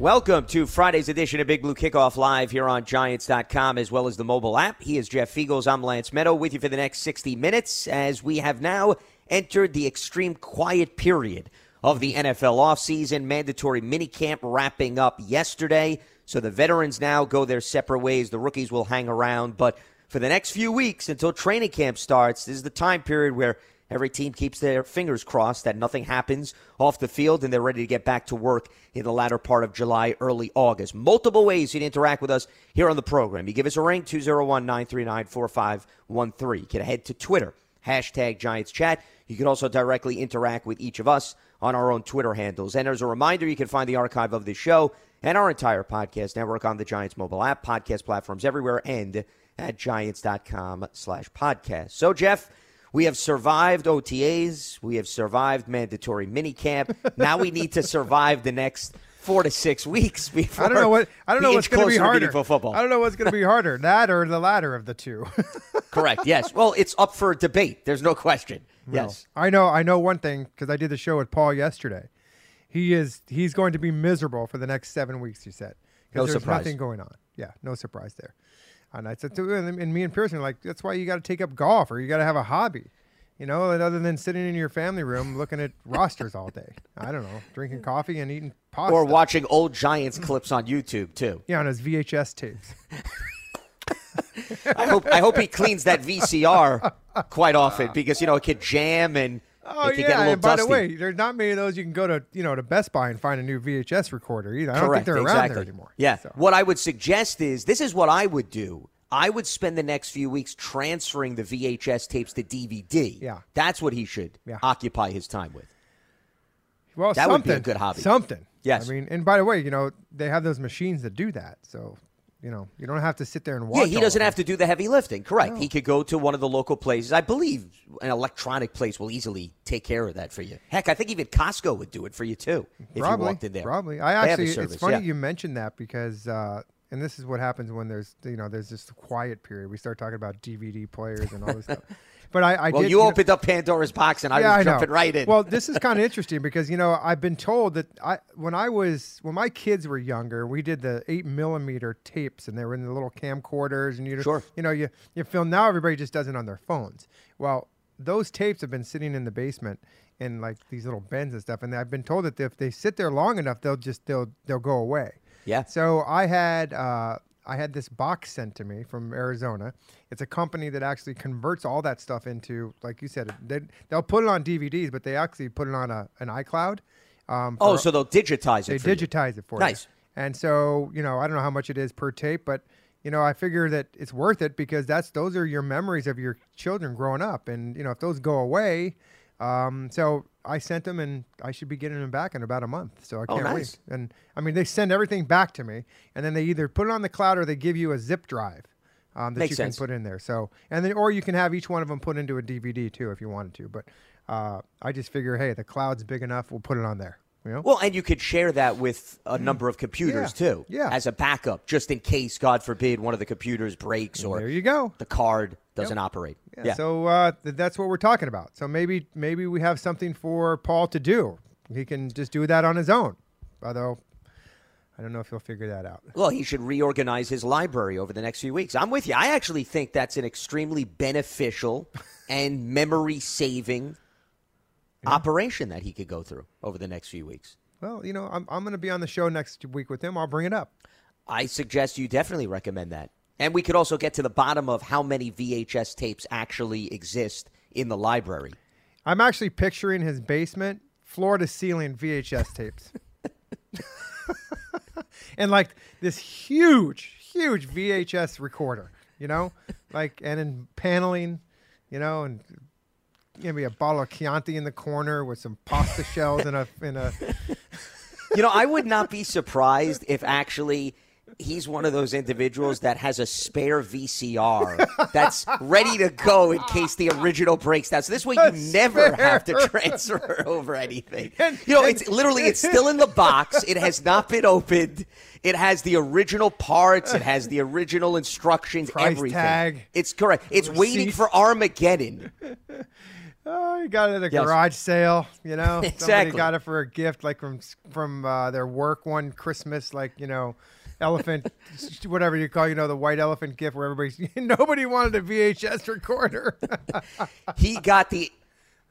Welcome to Friday's edition of Big Blue Kickoff Live here on Giants.com as well as the mobile app. He is Jeff Feagles. I'm Lance Meadow with you for the next 60 minutes as we have now entered the extreme quiet period of the NFL offseason. Mandatory minicamp wrapping up yesterday. So the veterans now go their separate ways. The rookies will hang around. But for the next few weeks until training camp starts, this is the time period where Every team keeps their fingers crossed that nothing happens off the field and they're ready to get back to work in the latter part of July, early August. Multiple ways you can interact with us here on the program. You give us a ring, 201 939 4513. You can head to Twitter, hashtag Giants Chat. You can also directly interact with each of us on our own Twitter handles. And as a reminder, you can find the archive of this show and our entire podcast network on the Giants mobile app, podcast platforms everywhere, and at giants.com slash podcast. So, Jeff, we have survived OTAs. We have survived mandatory minicamp. now we need to survive the next four to six weeks before I don't know what I don't know what's going to be harder. football. I don't know what's going to be harder, that or the latter of the two. Correct. Yes. Well, it's up for debate. There's no question. Yes. I know. I know one thing because I did the show with Paul yesterday. He is he's going to be miserable for the next seven weeks. He said No because there's surprise. nothing going on. Yeah, no surprise there. And I said to him, and me and Pearson are like, that's why you got to take up golf or you got to have a hobby. You know, and other than sitting in your family room looking at rosters all day. I don't know, drinking coffee and eating pasta. Or watching old Giants clips on YouTube too. Yeah, on his VHS tapes. I hope I hope he cleans that VCR quite often because you know it could jam and Oh yeah, get a little and by dusty. the way, there's not many of those you can go to, you know, to Best Buy and find a new VHS recorder either. I don't think they're exactly. around there anymore. Yeah. So- What I would suggest is this is what I would do. I would spend the next few weeks transferring the VHS tapes to DVD. Yeah. That's what he should Yeah. occupy his time with. Well, That would something, be a good hobby. Something. Yes. I mean, and by the way, you know, they have those machines that do that. So, you know, you don't have to sit there and watch. Yeah, he doesn't have to do the heavy lifting. Correct. He could go to one of the local places. I believe an electronic place will easily take care of that for you. Heck, I think even Costco would do it for you too if probably, you walked in there. Probably. I They have a actually, service, it's funny yeah. you mentioned that because, uh, and this is what happens when there's, you know, there's this quiet period. We start talking about DVD players and all this stuff. But I, I Well, did, you know- opened up Pandora's box, and I yeah, was I jumping know. right in. Well, this is kind of interesting because you know I've been told that I when I was when my kids were younger, we did the eight millimeter tapes, and they were in the little camcorders, and you just Sure. you know you you film. Now everybody just does it on their phones. Well, those tapes have been sitting in the basement in like these little bins and stuff, and I've been told that if they sit there long enough, they'll just they'll they'll go away. Yeah. So I had uh, I had this box sent to me from Arizona. It's a company that actually converts all that stuff into, like you said, they they'll put it on DVDs, but they actually put it on a an iCloud. Um, oh, so they'll digitize it. for you. They digitize it for Nice. you. Nice. And so you know, I don't know how much it is per tape, but you know, I figure that it's worth it because that's those are your memories of your children growing up, and you know, if those go away. Um, so I sent them, and I should be getting them back in about a month. So I Oh, can't nice. wait. And I mean, they send everything back to me, and then they either put it on the cloud or they give you a zip drive um, that Makes you sense. can put in there. So and then, or you can have each one of them put into a DVD too if you wanted to. But uh, I just figure, hey, the cloud's big enough, we'll put it on there. You know? Well, and you could share that with a number of computers Yeah, too, yeah. as a backup, just in case, God forbid, one of the computers breaks or there you go. the card doesn't operate. Yeah. So uh, th- that's what we're talking about. So maybe maybe we have something for Paul to do. He can just do that on his own. Although I don't know if he'll figure that out. Well, he should reorganize his library over the next few weeks. I'm with you. I actually think that's an extremely beneficial and memory saving operation that he could go through over the next few weeks. Well, you know, I'm I'm going to be on the show next week with him. I'll bring it up. I suggest you definitely recommend that. And we could also get to the bottom of how many VHS tapes actually exist in the library. I'm actually picturing his basement, floor to ceiling VHS tapes. and like this huge, huge VHS recorder, you know? Like and in paneling, you know, and give me a bottle of Chianti in the corner with some pasta shells in a in a You know, I would not be surprised if actually he's one of those individuals that has a spare VCR that's ready to go in case the original breaks down. So this way A you never have to transfer over anything. You know, it's literally it's still in the box. It has not been opened. It has the original parts. It has the original instructions. Price everything. tag. It's correct. It's waiting for Armageddon. Oh, you got it at a Yes. garage sale, you know. Somebody Exactly. got it for a gift, like from from uh, their work one Christmas, like you know, elephant, whatever you call, you know, the white elephant gift, where everybody's nobody wanted a VHS recorder. He got the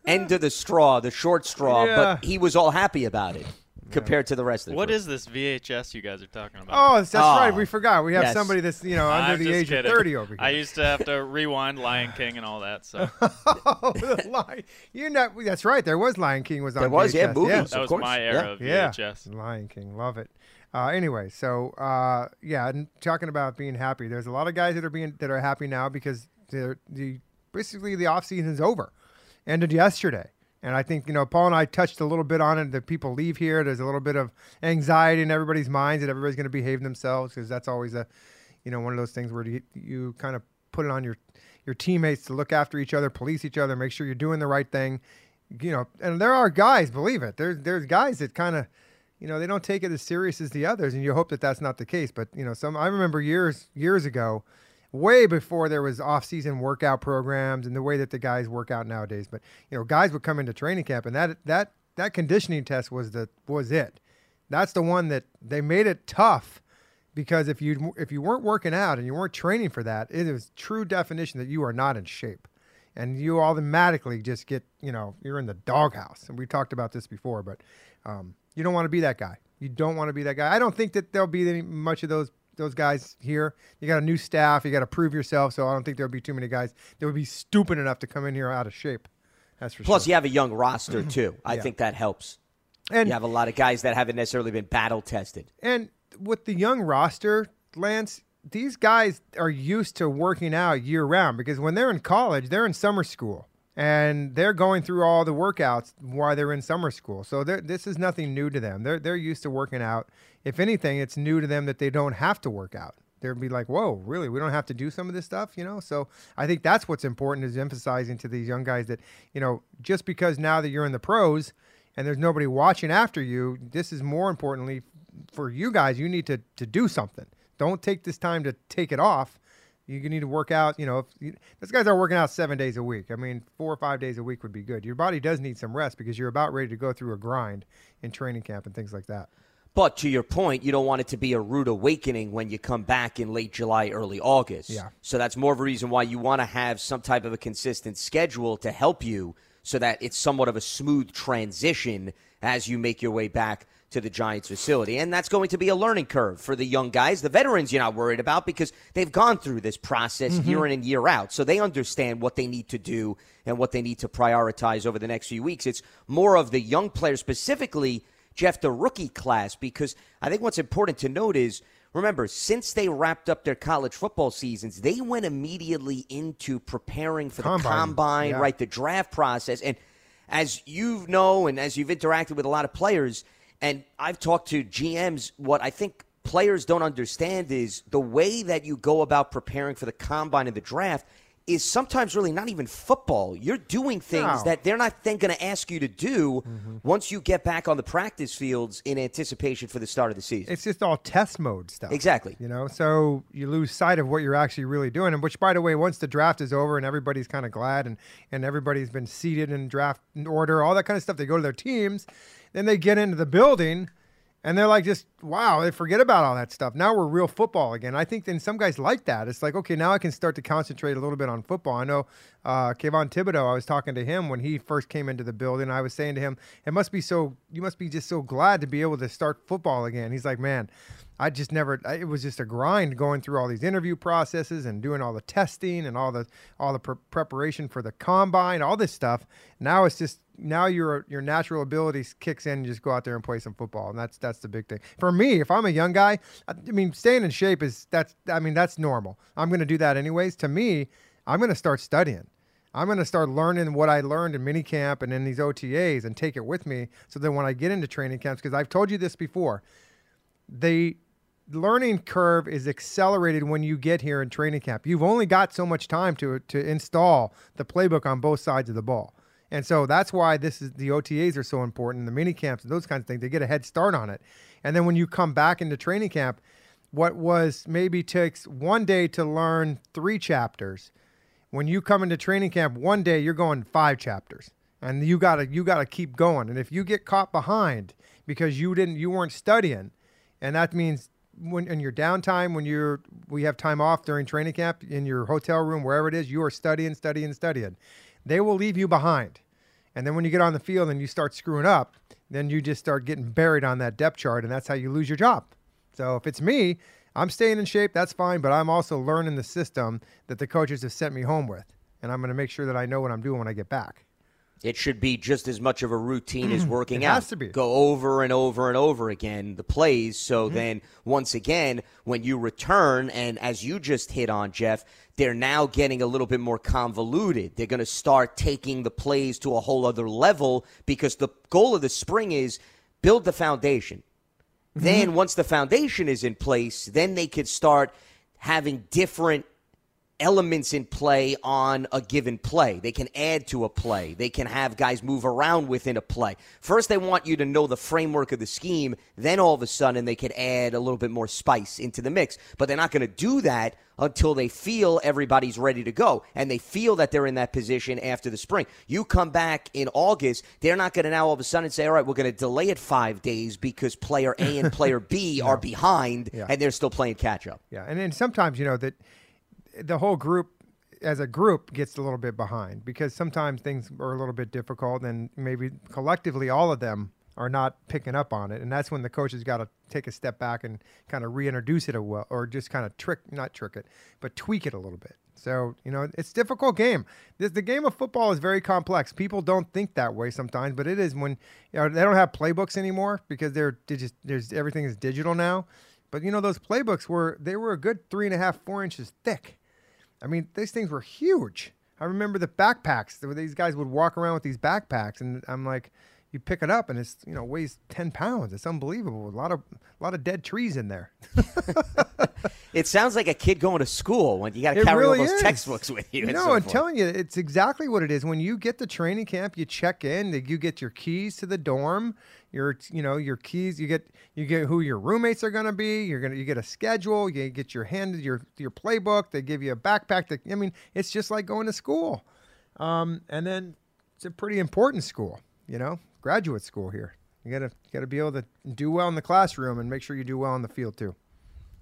end of the straw, the short straw, Yeah. but he was all happy about it compared to the rest of the What group. is this VHS you guys are talking about? oh, that's right. Oh, We forgot. We have yes. somebody that's you know under I'm the just age kidding. of thirty over here. I used to have to rewind Lion King and all that. So oh, the Lion- You're not. That's right. There was Lion King was on. There was, yeah, VHS. movies. that Of was course, my yeah. era of Yeah, VHS. Lion King, love it. Uh, anyway, so uh, yeah, and talking about being happy, there's a lot of guys that are being that are happy now because they're the basically the off season is over, ended yesterday, and I think you know Paul and I touched a little bit on it. That people leave here, there's a little bit of anxiety in everybody's minds that everybody's going to behave themselves because that's always a, you know, one of those things where you, you kind of put it on your your teammates to look after each other, police each other, make sure you're doing the right thing, you know. And there are guys, believe it. There's there's guys that kind of you know, they don't take it as serious as the others, and you hope that that's not the case. But you know, some I remember years years ago, way before there was off-season workout programs and the way that the guys work out nowadays. But you know, guys would come into training camp, and that that that conditioning test was the was it. That's the one that they made it tough because if you if you weren't working out and you weren't training for that, it is true definition that you are not in shape. And you automatically just get, you know, you're in the doghouse. And we talked about this before, but um, you don't want to be that guy. You don't want to be that guy. I don't think that there'll be any, much of those those guys here. You got a new staff. You got to prove yourself. So I don't think there'll be too many guys that would be stupid enough to come in here out of shape. That's for Plus, sure. you have a young roster too. I Yeah. think that helps. And you have a lot of guys that haven't necessarily been battle tested. And with the young roster, Lance, these guys are used to working out year round because when they're in college, they're in summer school and they're going through all the workouts while they're in summer school. So this is nothing new to them. They're they're used to working out. If anything, it's new to them that they don't have to work out. They'll be like, "Whoa, really? We don't have to do some of this stuff," you know. So I think that's what's important is emphasizing to these young guys that you know just because now that you're in the pros and there's nobody watching after you, this is more importantly for you guys. You need to to do something. Don't take this time to take it off. You need to work out. You know, if you, those guys are working out seven days a week. I mean, four or five days a week would be good. Your body does need some rest because you're about ready to go through a grind in training camp and things like that. But to your point, you don't want it to be a rude awakening when you come back in late July, early August. Yeah. So that's more of a reason why you want to have some type of a consistent schedule to help you so that it's somewhat of a smooth transition as you make your way back to the Giants facility. And that's going to be a learning curve for the young guys. The veterans you're not worried about because they've gone through this process mm-hmm. year in and year out. So they understand what they need to do and what they need to prioritize over the next few weeks. It's more of the young players specifically Jeff, the rookie class, because I think what's important to note is remember, since they wrapped up their college football seasons, they went immediately into preparing for the Combine, combine, yeah. right? The draft process. And as you know, and as you've interacted with a lot of players, and I've talked to GMs, what I think players don't understand is the way that you go about preparing for the combine and the draft is sometimes really not even football. You're doing things No. that they're not then going to ask you to do mm-hmm. once you get back on the practice fields in anticipation for the start of the season. It's just all test mode stuff. Exactly. You know, so you lose sight of what you're actually really doing. And which, by the way, once the draft is over and everybody's kind of glad and, and everybody's been seated in draft order, all that kind of stuff, they go to their teams, then they get into the building and they're like, just wow, they forget about all that stuff. Now we're real football again. I think then some guys like that. It's like, okay, now I can start to concentrate a little bit on football. I know uh, Kayvon Thibodeaux, I was talking to him when he first came into the building. I was saying to him, it must be so, you must be just so glad to be able to start football again. He's like, man, I just never. It was just a grind going through all these interview processes and doing all the testing and all the all the pre- preparation for the combine, all this stuff. Now it's just now your your natural abilities kicks in. and You just go out there and play some football, and that's that's the big thing for me. If I'm a young guy, I, I mean, staying in shape is that's. I mean, that's normal. I'm going to do that anyways. To me, I'm going to start studying. I'm going to start learning what I learned in minicamp and in these OTAs and take it with me. So that when I get into training camps, because I've told you this before, the learning curve is accelerated when you get here in training camp. You've only got so much time to to install the playbook on both sides of the ball. And so that's why this is the OTAs are so important, the mini camps and those kinds of things. They get a head start on it. And then when you come back into training camp, what was maybe takes one day to learn three chapters, when you come into training camp one day you're going five chapters and you gotta you gotta keep going and if you get caught behind because you didn't you weren't studying and that means when in your downtime when you're we have time off during training camp in your hotel room wherever it is you are studying studying studying they will leave you behind and then when you get on the field and you start screwing up then you just start getting buried on that depth chart and that's how you lose your job so if it's me, I'm staying in shape, that's fine, but I'm also learning the system that the coaches have sent me home with. And I'm going to make sure that I know what I'm doing when I get back. It should be just as much of a routine as working It out. has to be. Go over and over and over again the plays. So Mm-hmm. then, once again, when you return, and as you just hit on, Jeff, they're now getting a little bit more convoluted. They're going to start taking the plays to a whole other level because the goal of the spring is build the foundation. Mm-hmm. Then, once the foundation is in place, then they could start having different elements in play on a given play. They can add to a play. They can have guys move around within a play. First, they want you to know the framework of the scheme. Then, all of a sudden, they could add a little bit more spice into the mix. But they're not going to do that until they feel everybody's ready to go and they feel that they're in that position after the spring. You come back in August, they're not going to now all of a sudden say, all right, we're going to delay it five days because player A and player B are behind Yeah. and they're still playing catch up. Yeah. And then sometimes, you know, that the whole group as a group gets a little bit behind because sometimes things are a little bit difficult and maybe collectively all of them are not picking up on it. And that's when the coaches got to take a step back and kind of reintroduce it a well, or just kind of trick, not trick it, but tweak it a little bit. So, you know, it's difficult game. This, the game of football is very complex. People don't think that way sometimes, but it is when you know, they don't have playbooks anymore because they're they just there's everything is digital now. But you know, those playbooks were they were a good three and a half, four inches thick. I mean, these things were huge. I remember the backpacks. These guys would walk around with these backpacks, and I'm like, you pick it up, and it's you know weighs ten pounds. It's unbelievable. A lot of a lot of dead trees in there. It sounds like a kid going to school when you got to carry really all those is. textbooks with you. No, so I'm forth. telling you, it's exactly what it is. When you get to training camp, you check in, you get your keys to the dorm, your you know your keys. You get you get who your roommates are going to be. You're gonna you get a schedule. You get your handed your your playbook. They give you a backpack. That I mean, it's just like going to school. Um, and then it's a pretty important school. You know, graduate school here. You gotta you gotta be able to do well in the classroom and make sure you do well on the field too.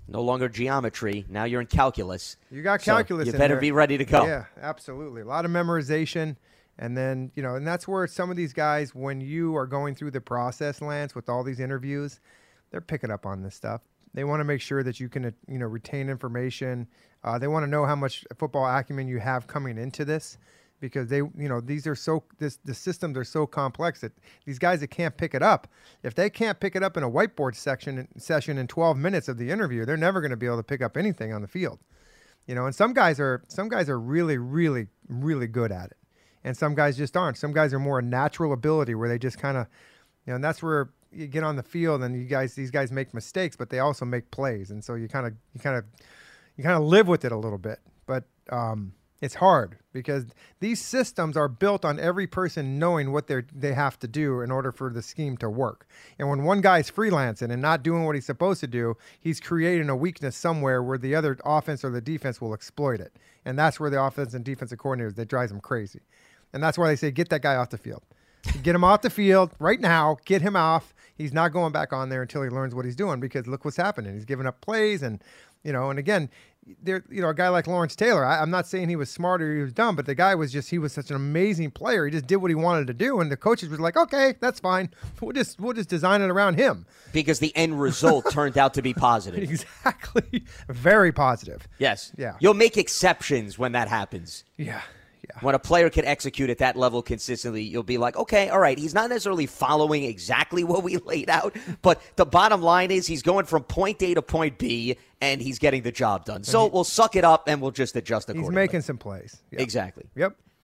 No longer geometry. Now you're in calculus. You got So calculus. you in better there. be ready to go. Yeah, absolutely. A lot of memorization, and then you know, and that's where some of these guys, when you are going through the process, Lance, with all these interviews, they're picking up on this stuff. They want to make sure that you can, uh, you know, retain information. Uh, they want to know how much football acumen you have coming into this, because they, you know, these are so this the systems are so complex that these guys that can't pick it up, if they can't pick it up in a whiteboard section session in 12 minutes of the interview, they're never going to be able to pick up anything on the field. You know and some guys are some guys are really really really good at it. And some guys just aren't. Some guys are more a natural ability where they just kind of you know and that's where you get on the field and you guys these guys make mistakes but they also make plays. And so you kind of you kind of you kind of live with it a little bit. But um It's hard because these systems are built on every person knowing what they they have to do in order for the scheme to work. And when one guy's freelancing and not doing what he's supposed to do, he's creating a weakness somewhere where the other offense or the defense will exploit it. And that's where the offense and defensive coordinators that drives them crazy. And that's why they say get that guy off the field. Get him off the field right now. Get him off. He's not going back on there until he learns what he's doing because look what's happening. He's giving up plays and you know, and again, there, you know, a guy like Lawrence Taylor. I, am not saying he was smart or he was dumb, but the guy was just he was such an amazing player. He just did what he wanted to do, and the coaches were like, okay, that's fine. We'll just we'll just design it around him because the end result turned out to be positive. exactly, very positive. Yes. Yeah. You'll make exceptions when that happens. Yeah. Yeah. When a player can execute at that level consistently, you'll be like, okay, all right, he's not necessarily following exactly what we laid out, but the bottom line is he's going from point A to point B and he's getting the job done. So he, we'll suck it up and we'll just adjust accordingly. He's making some plays. Yep. Exactly. Yep.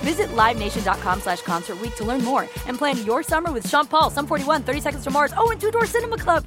Visit LiveNation.com slash Concert to learn more and plan your summer with Sean Paul, Sum 41, 30 Seconds to Mars, oh, and Two Door Cinema Club.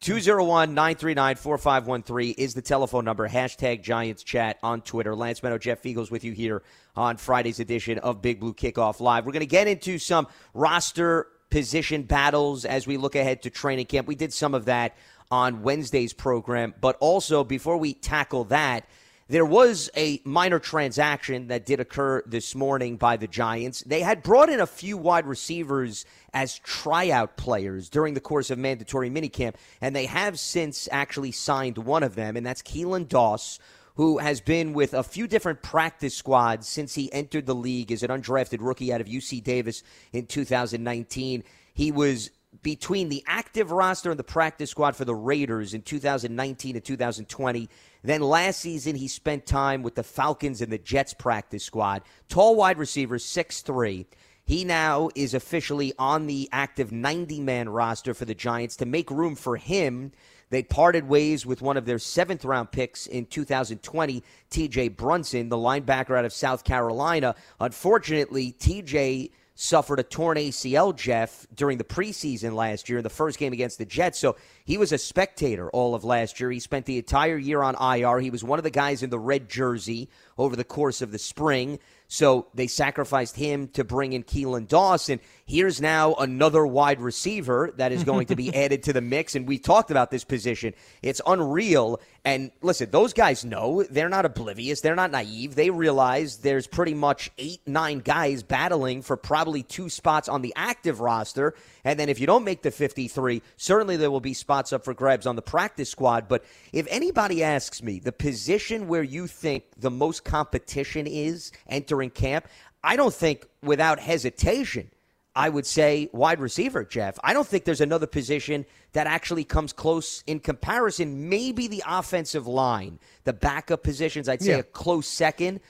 201 939 4513 is the telephone number. Hashtag Giants Chat on Twitter. Lance Meadow, Jeff Feagles with you here on Friday's edition of Big Blue Kickoff Live. We're going to get into some roster position battles as we look ahead to training camp. We did some of that on Wednesday's program, but also before we tackle that, there was a minor transaction that did occur this morning by the Giants. They had brought in a few wide receivers as tryout players during the course of mandatory minicamp, and they have since actually signed one of them, and that's Keelan Doss, who has been with a few different practice squads since he entered the league as an undrafted rookie out of UC Davis in 2019. He was between the active roster and the practice squad for the Raiders in 2019 and 2020. Then last season, he spent time with the Falcons and the Jets practice squad. Tall wide receiver, 6'3. He now is officially on the active 90 man roster for the Giants. To make room for him, they parted ways with one of their seventh round picks in 2020, TJ Brunson, the linebacker out of South Carolina. Unfortunately, TJ suffered a torn ACL, Jeff, during the preseason last year in the first game against the Jets. So he was a spectator all of last year. He spent the entire year on IR. He was one of the guys in the red jersey over the course of the spring. So they sacrificed him to bring in Keelan Dawson. Here's now another wide receiver that is going to be added to the mix. And we talked about this position. It's unreal. And listen, those guys know they're not oblivious. They're not naive. They realize there's pretty much eight, nine guys battling for probably two spots on the active roster. And then if you don't make the 53, certainly there will be spots up for grabs on the practice squad. But if anybody asks me the position where you think the most competition is entering camp, I don't think without hesitation. I would say wide receiver, Jeff. I don't think there's another position that actually comes close in comparison. Maybe the offensive line, the backup positions, I'd say yeah. a close second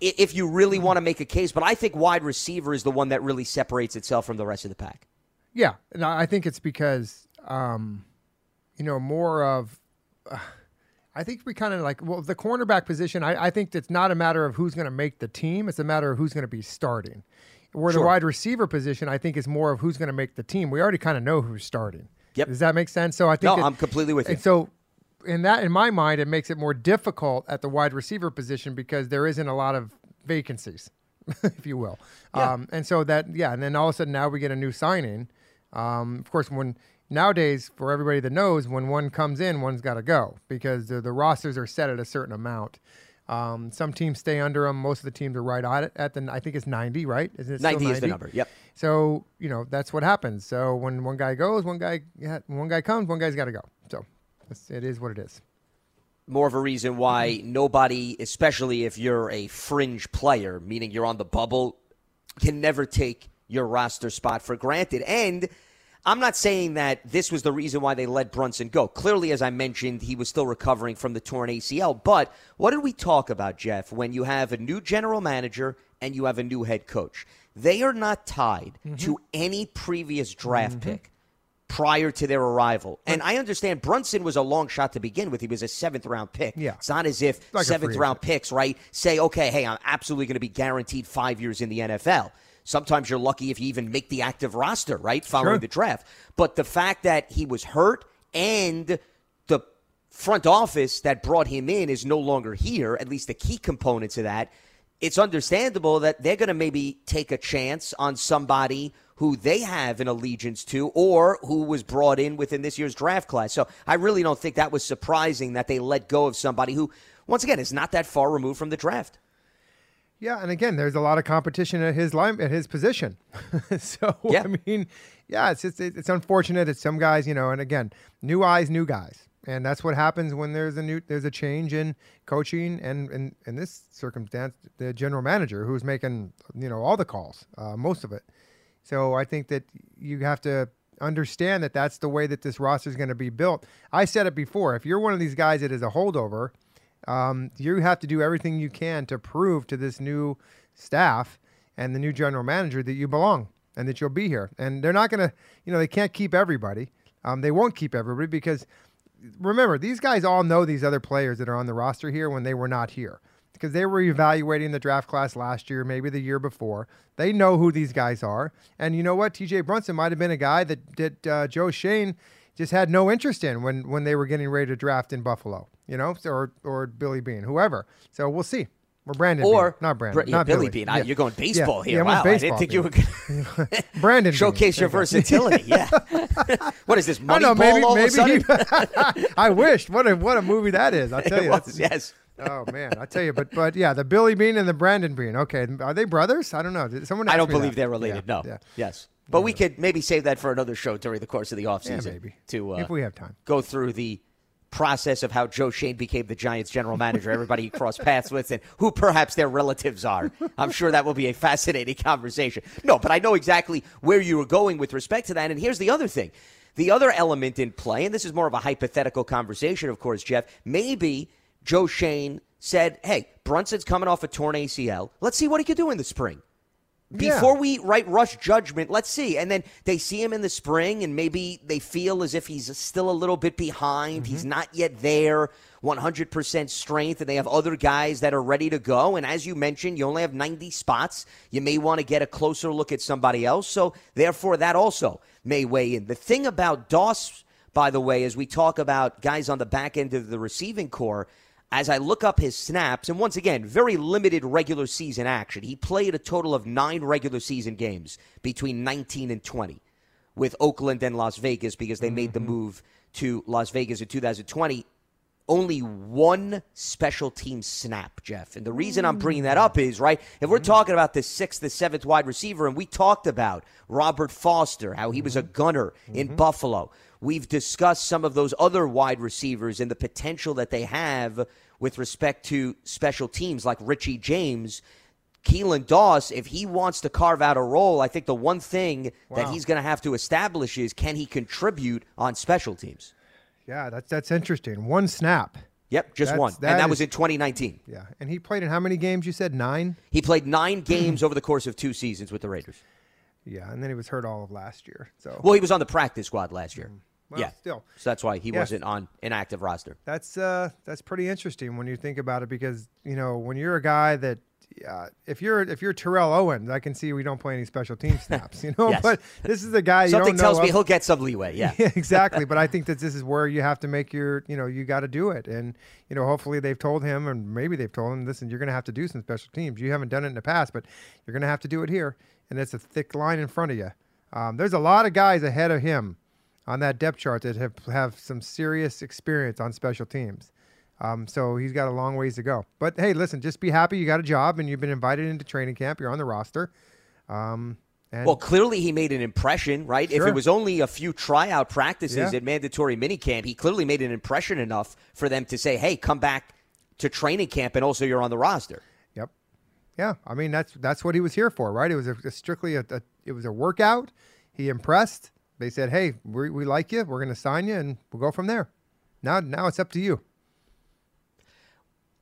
if you really want to make a case. But I think wide receiver is the one that really separates itself from the rest of the pack. Yeah, and I think it's because, um, you know, more of. Uh, I think we kind of like well the cornerback position. I, I think it's not a matter of who's going to make the team; it's a matter of who's going to be starting. Where sure. the wide receiver position, I think, is more of who's going to make the team. We already kind of know who's starting. Yep. Does that make sense? So I think. No, it, I'm completely with you. And so, in that, in my mind, it makes it more difficult at the wide receiver position because there isn't a lot of vacancies, if you will. Yeah. Um, and so that, yeah, and then all of a sudden now we get a new signing. Um, of course, when nowadays, for everybody that knows, when one comes in, one's got to go because the, the, rosters are set at a certain amount. Um, some teams stay under them. Most of the teams are right at it. At the, I think it's 90, right? Isn't it 90, 90 is the number. Yep. So you know that's what happens. So when one guy goes, one guy one guy comes, one guy's got to go. So it is what it is. More of a reason why nobody, especially if you're a fringe player, meaning you're on the bubble, can never take your roster spot for granted. And I'm not saying that this was the reason why they let Brunson go. Clearly, as I mentioned, he was still recovering from the torn ACL. But what did we talk about, Jeff, when you have a new general manager and you have a new head coach? They are not tied mm-hmm. to any previous draft mm-hmm. pick. prior to their arrival. And I understand Brunson was a long shot to begin with. He was a seventh round pick. Yeah. It's not as if Like seventh round picks, right, say, okay, hey, I'm absolutely going to be guaranteed five years in the NFL. Sometimes you're lucky if you even make the active roster, right, following Sure. the draft. But the fact that he was hurt and the front office that brought him in is no longer here, at least the key components of that, it's understandable that they're going to maybe take a chance on somebody who they have an allegiance to or who was brought in within this year's draft class. So I really don't think that was surprising that they let go of somebody who, once again, is not that far removed from the draft. Yeah, and again, there's a lot of competition at his line at his position. so Yeah. I mean, yeah, it's just it's unfortunate that some guys, you know, and again, new eyes, new guys, and that's what happens when there's a new there's a change in coaching, and and in this circumstance, the general manager who's making you know all the calls, uh, most of it. So I think that you have to understand that that's the way that this roster is going to be built. I said it before. If you're one of these guys that is a holdover, um, you have to do everything you can to prove to this new staff and the new general manager that you belong and that you'll be here. And they're not going to, you know, they can't keep everybody. Um, they won't keep everybody because remember, these guys all know these other players that are on the roster here when they were not here because they were evaluating the draft class last year, maybe the year before. They know who these guys are. And you know what? TJ Brunson might have been a guy that, that uh, Joe Schoen just had no interest in when, when they were getting ready to draft in Buffalo, you know, or, or Billy Beane, whoever. So we'll see. Or Brandon Or Bean. Not Brandon. Br- yeah, not Billy Beane. I- you're going baseball yeah. here. Yeah, I Wow, I didn't baseball think you Bean. were going Brandon Beane. showcase your you versatility. Yeah. what is this? I Money don't know. Maybe, all maybe. He, I wished. What a what a movie that is. I'll tell you. was, yes. Oh man, I tell you. But but yeah, the Billy Beane and the Brandon Beane. Okay, are they brothers? I don't know. Did Someone. I don't believe that. they're related. Yeah, no. Yeah. Yes. But we could maybe save that for another show during the course of the offseason. Yeah, maybe. To uh, if we have time. go through the process of how Joe Schoen became the Giants general manager, everybody he crossed paths with, and who perhaps their relatives are. I'm sure that will be a fascinating conversation. No, but I know exactly where you were going with respect to that. And here's the other thing the other element in play, and this is more of a hypothetical conversation, of course, Jeff. Maybe Joe Schoen said, hey, Brunson's coming off a torn ACL. Let's see what he could do in the spring before we right rush judgment let's see. And then they see him in the spring and maybe they feel as if he's still a little bit behind. He's mm-hmm. not yet there. 100% strength and they have other guys that are ready to go. And as you mentioned you only have 90 spots. You may want to get a closer look at somebody else. So therefore that also may weigh in. The thing about doss by the way as we talk about guys on the back end of the receiving core as I look up his snaps, and once again, very limited regular season action. He played a total of nine regular season games between 19 and 20 with Oakland and Las Vegas because they made the mm-hmm. move to Las Vegas in 2020. Only one special team snap, Jeff. And the reason I'm bringing that up is, right, if we're mm. talking about the sixth, the seventh wide receiver, and we talked about Robert Foster, how he was a mm-hmm. gunner in mm-hmm. Buffalo. We've discussed some of those other wide receivers and the potential that they have with respect to special teams like Richie James. Keelan Doss, if he wants to carve out a role, I think the one thing that he's going to have to establish is can he contribute on special teams? Yeah, that's that's interesting. One snap. Yep, just That's- one. that and that is- was in 2019. Yeah, and he played in how many games? You said nine. He played nine games over the course of two seasons with the Raiders. Yeah, and then he was hurt all of last year. So Well, he was on the practice squad last year. Mm. Well, yeah, still. So that's why he wasn't on an active roster. That's uh that's pretty interesting when you think about it because you know when you're a guy that uh, if you're if you're Terrell Owens, I can see we don't play any special team snaps, you know. Yes. But this is a guy you Something don't know tells me he'll get some leeway. Yeah. exactly. But I think that this is where you have to make your, you know, you got to do it. And, you know, hopefully they've told him, and maybe they've told him, listen, you're going to have to do some special teams. You haven't done it in the past, but you're going to have to do it here. And it's a thick line in front of you. Um, there's a lot of guys ahead of him on that depth chart that have, have some serious experience on special teams. Um, so he's got a long ways to go. But hey, listen, just be happy you got a job and you've been invited into training camp. You're on the roster. Um, and Well, clearly he made an impression, right? If it was only a few tryout practices Yeah. at mandatory minicamp, he clearly made an impression enough for them to say, "Hey, come back to training camp, and also you're on the roster." Yep. Yeah, I mean that's that's what he was here for, right? It was a, a strictly a, a it was a workout. He impressed. They said, "Hey, we, we like you. We're going to sign you, and we'll go from there." Now, now it's up to you.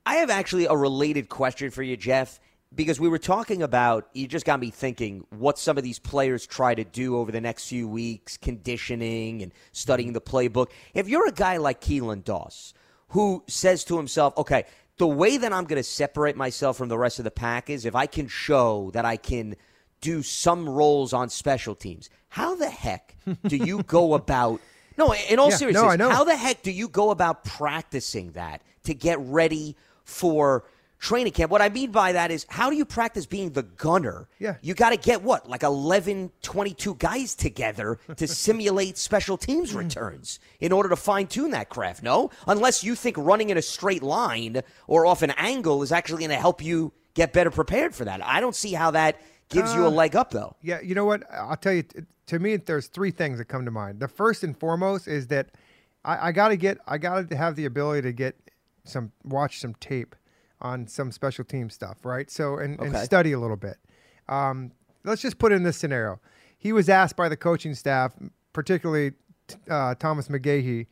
I have actually a related question for you, Jeff. because we were talking about, you just got me thinking what some of these players try to do over the next few weeks, conditioning and studying the playbook. If you're a guy like Keelan Doss, who says to himself, okay, the way that I'm going to separate myself from the rest of the pack is if I can show that I can do some roles on special teams. How the heck do you go about? No, in all Yeah, no, seriousness, know. how the heck do you go about practicing that to get ready for training camp? What I mean by that is, how do you practice being the gunner? Yeah. You got to get what, like 11, 22 guys together to simulate special teams returns in order to fine tune that craft, no? Unless you think running in a straight line or off an angle is actually going to help you get better prepared for that. I don't see how that gives you a Uh, leg up, though. Yeah, you know what? I'll tell you. t- To me, there's three things that come to mind. The first and foremost is that I, I got to get, I got to have the ability to get some, watch some tape on some special team stuff, right? So and, and study a little bit. Um, let's just put it in this scenario. He was asked by the coaching staff, particularly uh, Thomas McGaughey,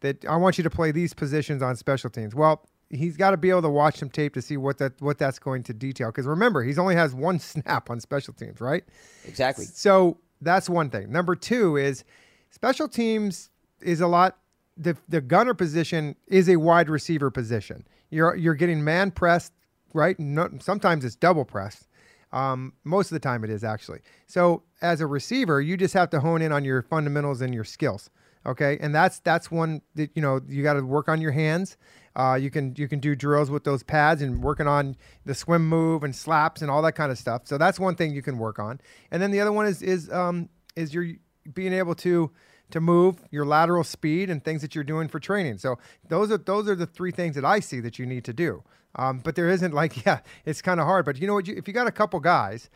that I want you to play these positions on special teams. Well, he's got to be able to watch some tape to see what that what that's going to detail. Because remember, he's only has one snap on special teams, right? Exactly. So that's one thing. Number two is special teams is a lot. The the gunner position is a wide receiver position. You're you're getting man pressed, right? No, sometimes it's double pressed. Um, most of the time it is actually. So as a receiver, you just have to hone in on your fundamentals and your skills. Okay, and that's that's one that you know you got to work on your hands. Uh, you can you can do drills with those pads and working on the swim move and slaps and all that kind of stuff. So that's one thing you can work on. And then the other one is is um, is your being able to to move your lateral speed and things that you're doing for training. So those are those are the three things that I see that you need to do. Um, but there isn't like yeah, it's kind of hard. But you know what? You, if you got a couple guys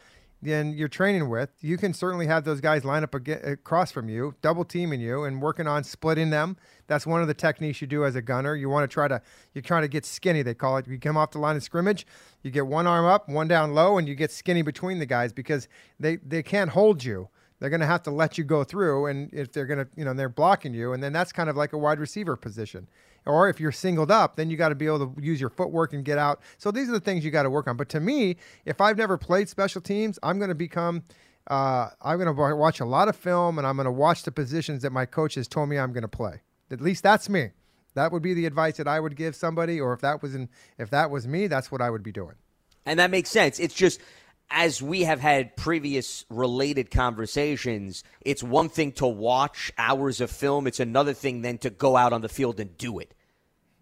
then you're training with, you can certainly have those guys line up across from you, double teaming you, and working on splitting them. That's one of the techniques you do as a gunner. You want to try to you're trying to get skinny. They call it. You come off the line of scrimmage, you get one arm up, one down low, and you get skinny between the guys because they they can't hold you. They're going to have to let you go through, and if they're going to, you know, they're blocking you, and then that's kind of like a wide receiver position. Or if you're singled up, then you got to be able to use your footwork and get out. So these are the things you got to work on. But to me, if I've never played special teams, I'm going to become, uh, I'm going to watch a lot of film, and I'm going to watch the positions that my coach has told me I'm going to play. At least that's me. That would be the advice that I would give somebody, or if that was in, if that was me, that's what I would be doing. And that makes sense. It's just as we have had previous related conversations, it's one thing to watch hours of film, it's another thing then to go out on the field and do it.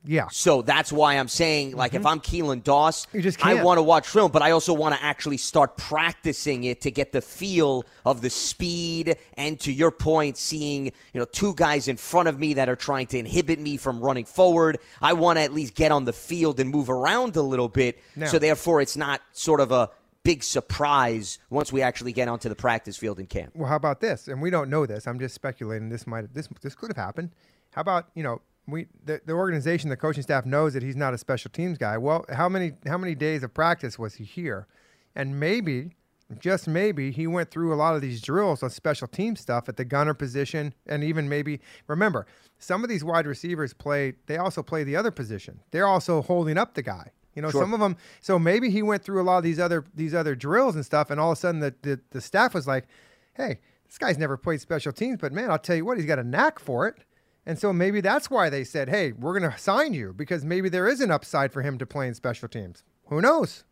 Yeah. So that's why I'm saying, like, if I'm Keelan Doss, I want to watch film, but I also want to actually start practicing it to get the feel of the speed and, to your point, seeing you know two guys in front of me that are trying to inhibit me from running forward. I want to at least get on the field and move around a little bit, so therefore it's not sort of a big surprise once we actually get onto the practice field in camp. Well, how about this? And we don't know this. I'm just speculating. This might this this could have happened. How about you know we the, the organization, the coaching staff knows that he's not a special teams guy. Well, how many how many days of practice was he here? And maybe, just maybe, he went through a lot of these drills on special team stuff at the gunner position, and even maybe remember some of these wide receivers play. They also play the other position. They're also holding up the guy. You know, Sure. some of them. So maybe he went through a lot of these other these other drills and stuff, and all of a sudden the, the the staff was like, "Hey, this guy's never played special teams, but man, I'll tell you what, he's got a knack for it." And so maybe that's why they said, "Hey, we're going to sign you because maybe there is an upside for him to play in special teams." Who knows?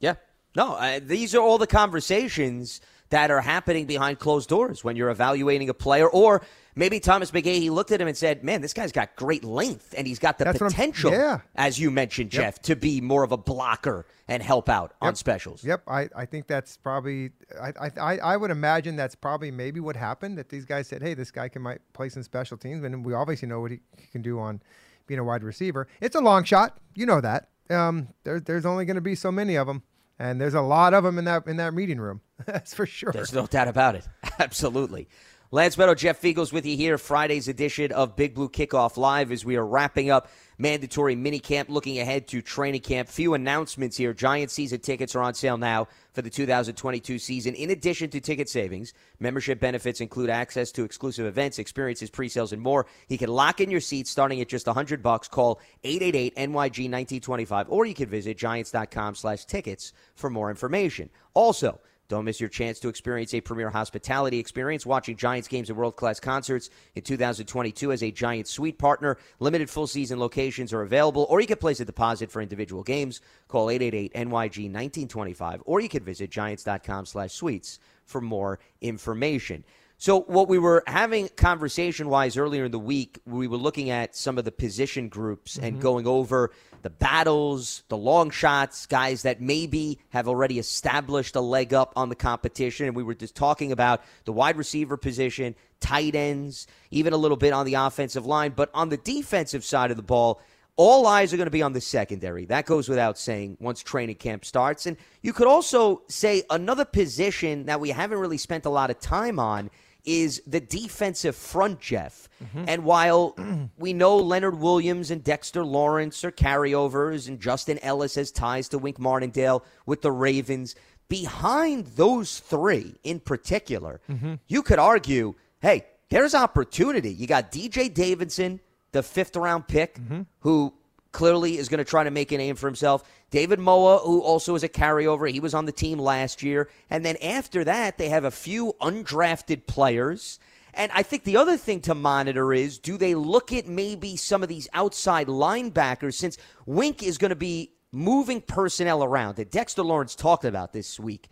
Yeah. No, uh, these are all the conversations that are happening behind closed doors when you're evaluating a player. Or maybe Thomas McGaughey, he looked at him and said, man, this guy's got great length and he's got the That's potential, yeah. as you mentioned, Yep. Jeff, to be more of a blocker and help out on specials. Yep, I, I think that's probably I, I I I would imagine that's probably maybe what happened that these guys said, hey, this guy can might play some special teams, and we obviously know what he, he can do on being a wide receiver. It's a long shot, you know that. Um, there, there's only going to be so many of them, and there's a lot of them in that in that meeting room. that's for sure. There's no doubt about it. Absolutely. Lance Meadow, Jeff Feagles with you here, Friday's edition of Big Blue Kickoff Live as we are wrapping up mandatory mini camp looking ahead to training camp. Few announcements here. Giants season tickets are on sale now for the 2022 season. In addition to ticket savings, membership benefits include access to exclusive events, experiences, pre-sales, and more. You can lock in your seats starting at just 100 bucks. Call 888-NYG-1925, or you can visit giants.com slash tickets for more information. Also, don't miss your chance to experience a premier hospitality experience watching Giants games and world class concerts in 2022 as a Giants suite partner. Limited full season locations are available, or you can place a deposit for individual games. Call 888 NYG 1925, or you can visit giants.com slash suites for more information. So, what we were having conversation wise earlier in the week, we were looking at some of the position groups and mm-hmm. going over the battles, the long shots, guys that maybe have already established a leg up on the competition. And we were just talking about the wide receiver position, tight ends, even a little bit on the offensive line. But on the defensive side of the ball, all eyes are going to be on the secondary. That goes without saying once training camp starts. And you could also say another position that we haven't really spent a lot of time on is the defensive front, Jeff. Mm-hmm. And while we know Leonard Williams and Dexter Lawrence are carryovers and Justin Ellis has ties to Wink Martindale with the Ravens, behind those three in particular, mm-hmm. you could argue, hey, there's opportunity. You got DJ Davidson, the fifth round pick, mm-hmm. who clearly is going to try to make a name for himself. David Moa, who also is a carryover, he was on the team last year. And then after that, they have a few undrafted players. And I think the other thing to monitor is do they look at maybe some of these outside linebackers since Wink is going to be moving personnel around. And Dexter Lawrence talked about this week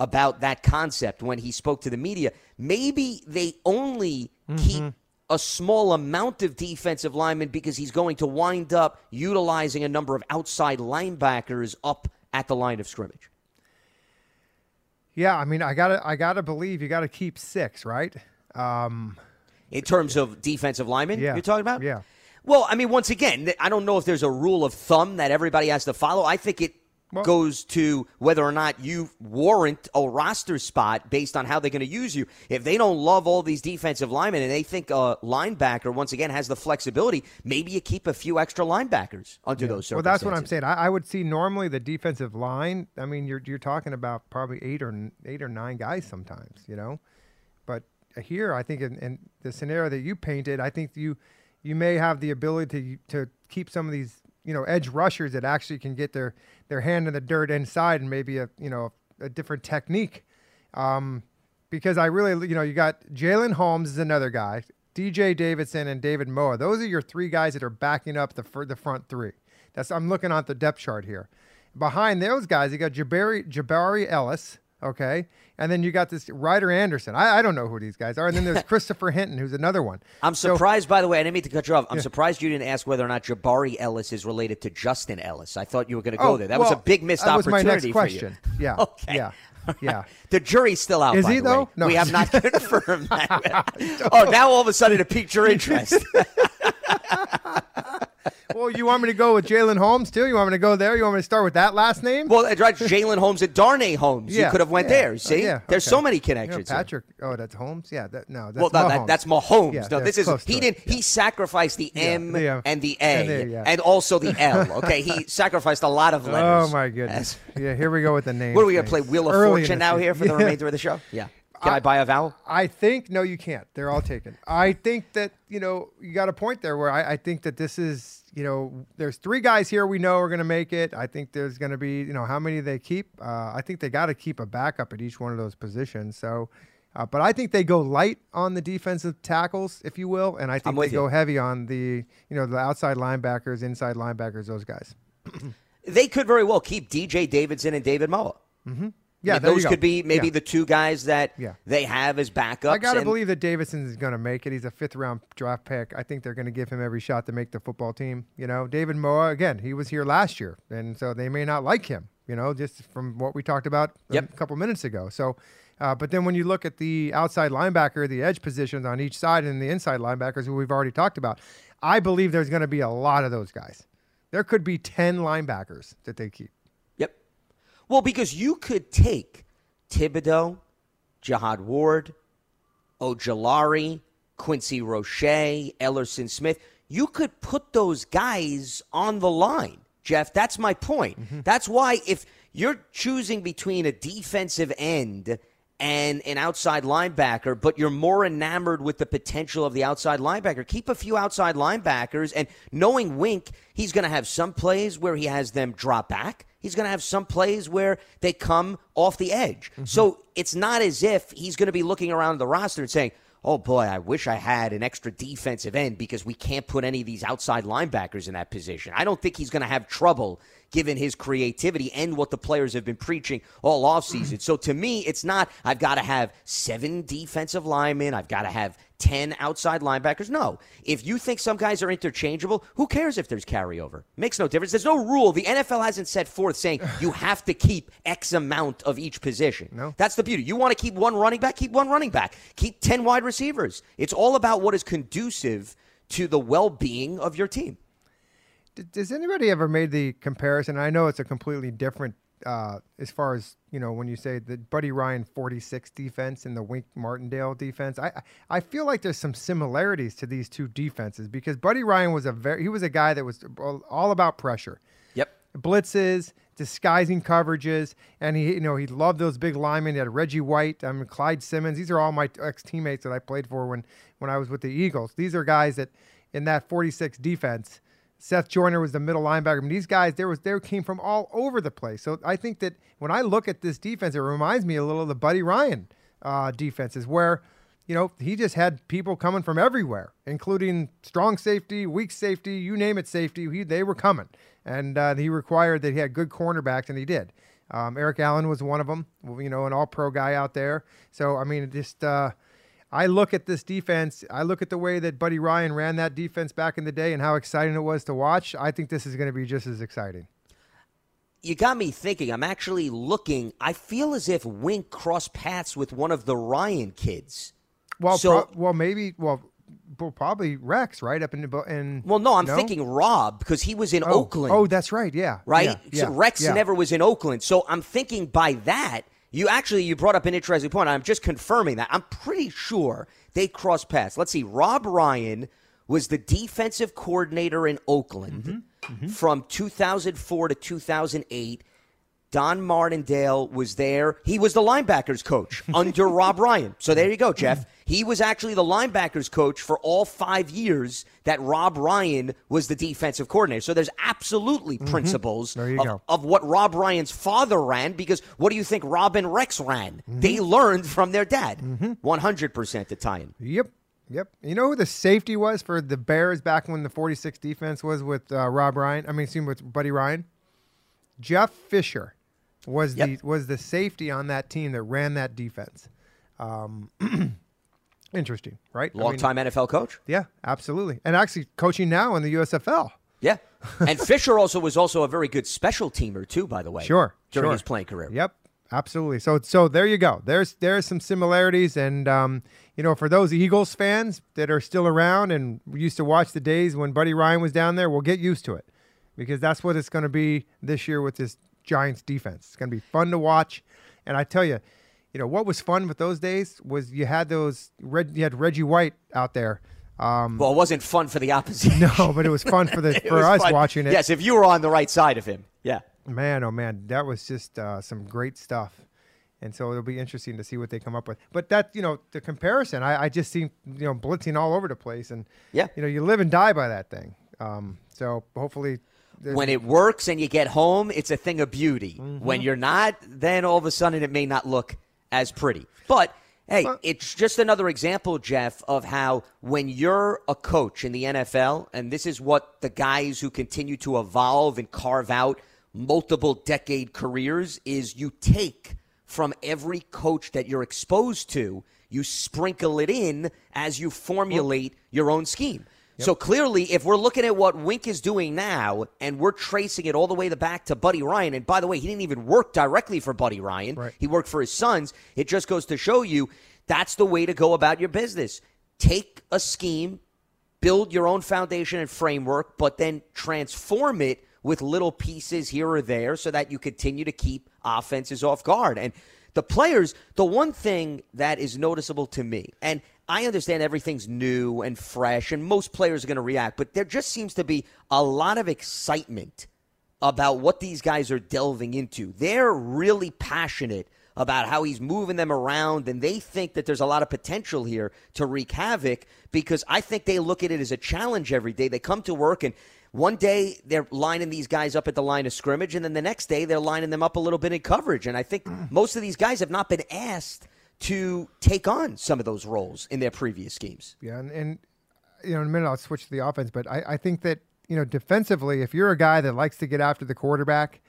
about that concept when he spoke to the media. Maybe they only keep mm-hmm. A small amount of defensive linemen because he's going to wind up utilizing a number of outside linebackers up at the line of scrimmage. Yeah, I mean, I gotta, I gotta believe you got to keep six, right? Um, In terms of defensive linemen, Yeah. you're talking about? Yeah. Well, I mean, once again, I don't know if there's a rule of thumb that everybody has to follow. I think it goes to whether or not you warrant a roster spot based on how they're going to use you. If they don't love all these defensive linemen and they think a linebacker, once again, has the flexibility, maybe you keep a few extra linebackers under those circumstances. Well, that's what I'm saying. I, I would see normally the defensive line. I mean, you're you're talking about probably eight or eight or nine guys sometimes, you know. But here, I think in, in the scenario that you painted, I think you you may have the ability to to keep some of these you know edge rushers that actually can get their their hand in the dirt inside and maybe a you know a different technique. Um, because I really, you know, you got Jalyn Holmes is another guy, DJ Davidson and David Moa. Those are your three guys that are backing up the the front three. That's I'm looking at the depth chart here. Behind those guys, you got Jabari Jabari Ellis, okay, and then you got this Ryder Anderson. I, I don't know who these guys are, and then there's Christopher Hinton, who's another one. I'm So- surprised, by the way. I didn't mean to cut you off. I'm Yeah. surprised you didn't ask whether or not Jabari Ellis is related to Justin Ellis. I thought you were going to Oh, go there. That was a big missed that was my opportunity next for question. you. Yeah, okay. yeah, yeah. The jury's still out. Is by he, the way. though? No. We have not confirmed that. oh, now all of a sudden it piqued your interest. Well, you want me to go with Jalyn Holmes too? You want me to go there? You want me to start with that last name? well, right. Jalyn Holmes and Darnay Holmes. You could have went yeah, there. Oh, see, yeah, there's okay. so many You know, connections. here. Patrick. Oh, that's Holmes. Yeah. That, no. That's well, no, that, that's Mahomes. Yeah, no, this is he didn't. He sacrificed the M the and the A And the- yeah. and also the L. Okay, he sacrificed a lot of oh, letters. Oh my goodness. yeah. Here we go with the name. What are we going to play? Wheel of Early Fortune now here for the remainder of the show? Yeah. Can I, buy a vowel? I think no, you can't. They're all taken. I think that you know you got a point there where I, I think that this is you know there's three guys here we know are going to make it. I think there's going to be you know how many they keep. Uh, I think they got to keep a backup at each one of those positions. So, uh, but I think they go light on the defensive tackles, if you will, and I think they you. go heavy on the you know the outside linebackers, inside linebackers, those guys. They could very well keep DJ Davidson and David Moa. Mm-hmm. I Yeah, mean, there you those could be maybe Yeah. the two guys that Yeah. they have as backups. I gotta and- believe that Davidson is going to make it. He's a fifth round draft pick. I think they're going to give him every shot to make the football team. You know, David Moa again. He was here last year, and so they may not like him. You know, just from what we talked about a couple minutes ago. So, uh, but then when you look at the outside linebacker, the edge positions on each side, and the inside linebackers, who we've already talked about, I believe there's going to be a lot of those guys. There could be ten linebackers that they keep. Well, because you could take Thibodeaux, Jihad Ward, Ojulari, Quincy Roche, Elerson Smith. you could put those guys on the line, Jeff. That's my point. Mm-hmm. That's why if you're choosing between a defensive end and an outside linebacker, but you're more enamored with the potential of the outside linebacker. Keep a few outside linebackers, and knowing Wink, he's going to have some plays where he has them drop back. He's going to have some plays where they come off the edge. Mm-hmm. So it's not as if he's going to be looking around the roster and saying, oh boy, I wish I had an extra defensive end because we can't put any of these outside linebackers in that position. I don't think he's going to have trouble given his creativity and what the players have been preaching all offseason. So to me, it's not, I've got to have seven defensive linemen, I've got to have 10 outside linebackers. No. If you think some guys are interchangeable, who cares if there's carryover? Makes no difference. There's no rule. The NFL hasn't set forth saying you have to keep X amount of each position. No. That's the beauty. You want to keep one running back, keep one running back. Keep 10 wide receivers. It's all about what is conducive to the well being of your team does anybody ever made the comparison? I know it's a completely different uh, as far as you know when you say the Buddy Ryan 46 defense and the Wink Martindale defense. I I feel like there's some similarities to these two defenses because Buddy Ryan was a very he was a guy that was all about pressure. Yep. Blitzes, disguising coverages, and he you know he loved those big linemen. He had Reggie White, I mean Clyde Simmons. These are all my ex teammates that I played for when when I was with the Eagles. These are guys that in that 46 defense Seth Joyner was the middle linebacker. I mean, these guys, there was they came from all over the place. So I think that when I look at this defense, it reminds me a little of the Buddy Ryan uh, defenses, where you know he just had people coming from everywhere, including strong safety, weak safety, you name it, safety. He, they were coming, and uh, he required that he had good cornerbacks, and he did. Um, Eric Allen was one of them, you know, an All-Pro guy out there. So I mean, just. Uh, I look at this defense. I look at the way that Buddy Ryan ran that defense back in the day and how exciting it was to watch. I think this is going to be just as exciting. You got me thinking. I'm actually looking. I feel as if Wink crossed paths with one of the Ryan kids. Well, so, pro- well, maybe. Well, well, probably Rex, right up in the in. Well, no, I'm no? thinking Rob because he was in oh, Oakland. Oh, that's right. Yeah, right. Yeah, so Rex yeah. never was in Oakland, so I'm thinking by that you actually you brought up an interesting point. I'm just confirming that. I'm pretty sure they crossed paths. Let's see. Rob Ryan was the defensive coordinator in Oakland mm-hmm. Mm-hmm. from 2004 to 2008. Don Martindale was there. He was the linebackers coach under Rob Ryan. So there you go, Jeff. He was actually the linebackers coach for all five years that Rob Ryan was the defensive coordinator. So there's absolutely mm-hmm. principles of, of, what Rob Ryan's father ran because what do you think Rob and Rex ran? Mm-hmm. They learned from their dad. 100% mm-hmm. to tie in. Yep. Yep. You know who the safety was for the Bears back when the 46 defense was with uh, Rob Ryan? I mean, excuse me, with Buddy Ryan? Jeff Fisher was yep. the was the safety on that team that ran that defense. Um, interesting, right? Long time NFL coach. Yeah, absolutely, and actually coaching now in the USFL. Yeah, and Fisher also was also a very good special teamer too, by the way. Sure, during sure. his playing career. Yep, absolutely. So so there you go. There's there's some similarities, and um, you know, for those Eagles fans that are still around and used to watch the days when Buddy Ryan was down there, we'll get used to it because that's what it's going to be this year with this Giants defense. It's going to be fun to watch. And I tell you, you know what was fun with those days was you had those red, you had Reggie White out there. Um, well, it wasn't fun for the opposition. No, but it was fun for the for us fun. watching it. Yes, if you were on the right side of him, yeah. Man, oh man, that was just uh, some great stuff. And so it'll be interesting to see what they come up with. But that, you know, the comparison, I, I just see, you know, blitzing all over the place, and yeah, you know, you live and die by that thing. Um, so hopefully when it works and you get home, it's a thing of beauty. Mm-hmm. When you're not, then all of a sudden it may not look as pretty. But hey, it's just another example, Jeff, of how when you're a coach in the NFL, and this is what the guys who continue to evolve and carve out multiple decade careers is you take from every coach that you're exposed to, you sprinkle it in as you formulate your own scheme. So clearly, if we're looking at what Wink is doing now and we're tracing it all the way back to Buddy Ryan, and by the way, he didn't even work directly for Buddy Ryan, right. he worked for his sons. It just goes to show you that's the way to go about your business. Take a scheme, build your own foundation and framework, but then transform it with little pieces here or there so that you continue to keep offenses off guard. And The players, the one thing that is noticeable to me, and I understand everything's new and fresh, and most players are going to react, but there just seems to be a lot of excitement about what these guys are delving into. They're really passionate about how he's moving them around, and they think that there's a lot of potential here to wreak havoc because I think they look at it as a challenge every day. They come to work and one day they're lining these guys up at the line of scrimmage, and then the next day they're lining them up a little bit in coverage. And I think mm. most of these guys have not been asked to take on some of those roles in their previous games. Yeah, and, and you know, in a minute I'll switch to the offense, but I, I think that you know defensively, if you're a guy that likes to get after the quarterback,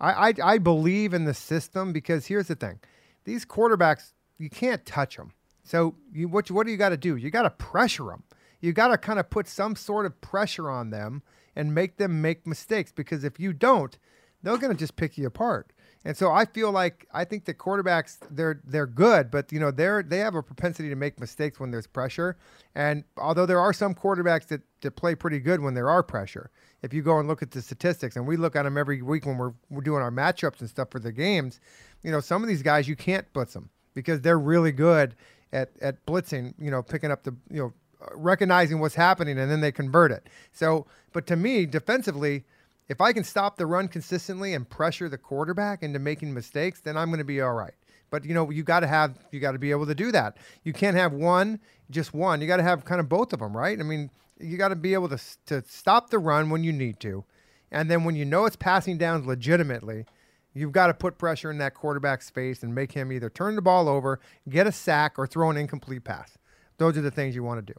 I, I I believe in the system because here's the thing: these quarterbacks you can't touch them. So you what what do you got to do? You got to pressure them. You got to kind of put some sort of pressure on them and make them make mistakes because if you don't, they're going to just pick you apart. And so I feel like I think the quarterbacks they're they're good, but you know they're they have a propensity to make mistakes when there's pressure. And although there are some quarterbacks that, that play pretty good when there are pressure, if you go and look at the statistics, and we look at them every week when we're we're doing our matchups and stuff for the games, you know some of these guys you can't blitz them because they're really good at at blitzing. You know, picking up the you know recognizing what's happening and then they convert it. So, but to me, defensively, if I can stop the run consistently and pressure the quarterback into making mistakes, then I'm going to be all right. But you know, you got to have you got to be able to do that. You can't have one, just one. You got to have kind of both of them, right? I mean, you got to be able to to stop the run when you need to, and then when you know it's passing down legitimately, you've got to put pressure in that quarterback's face and make him either turn the ball over, get a sack, or throw an incomplete pass. Those are the things you want to do.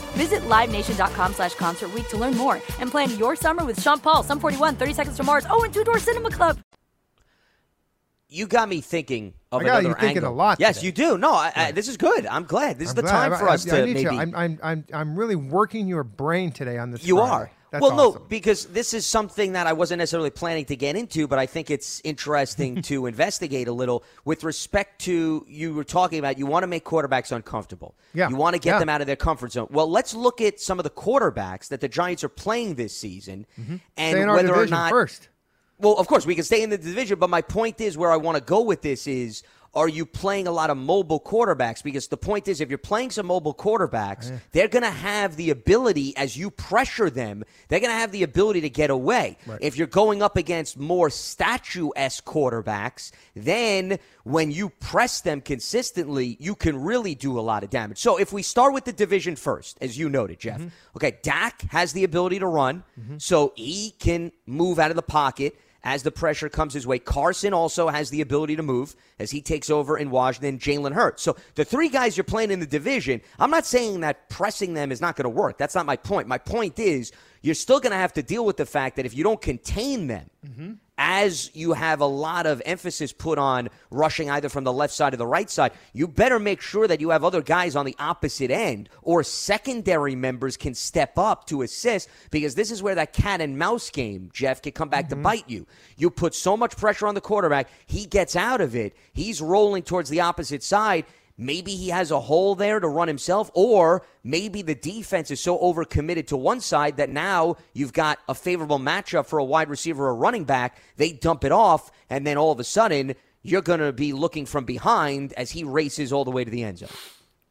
Visit LiveNation.com slash Concert to learn more and plan your summer with Sean Paul, Sum 41, 30 Seconds to Mars, oh, and Two Door Cinema Club. You got me thinking I got you thinking angle. a lot Yes, today. you do. No, I, I, this is good. I'm glad. This is I'm the glad. time for us to maybe. I'm, I'm, I'm, I'm really working your brain today on this. You Friday. are. That's well, awesome. no, because this is something that I wasn't necessarily planning to get into, but I think it's interesting to investigate a little with respect to you were talking about. You want to make quarterbacks uncomfortable. Yeah, You want to get yeah. them out of their comfort zone. Well, let's look at some of the quarterbacks that the Giants are playing this season, mm-hmm. and in our whether or not first. Well, of course, we can stay in the division, but my point is where I want to go with this is are you playing a lot of mobile quarterbacks? Because the point is, if you're playing some mobile quarterbacks, they're going to have the ability, as you pressure them, they're going to have the ability to get away. If you're going up against more statue esque quarterbacks, then when you press them consistently, you can really do a lot of damage. So if we start with the division first, as you noted, Jeff, mm-hmm. okay, Dak has the ability to run, mm-hmm. so he can move out of the pocket as the pressure comes his way. Carson also has the ability to move as he takes over in Washington. Jalen Hurts. So the three guys you're playing in the division, I'm not saying that pressing them is not going to work. That's not my point. My point is you're still going to have to deal with the fact that if you don't contain them, mm-hmm. As you have a lot of emphasis put on rushing either from the left side or the right side, you better make sure that you have other guys on the opposite end or secondary members can step up to assist because this is where that cat and mouse game, Jeff, can come back to mm-hmm. bite you. You put so much pressure on the quarterback, he gets out of it. He's rolling towards the opposite side. Maybe he has a hole there to run himself, or maybe the defense is so overcommitted to one side that now you've got a favorable matchup for a wide receiver or running back. They dump it off, and then all of a sudden, you're going to be looking from behind as he races all the way to the end zone.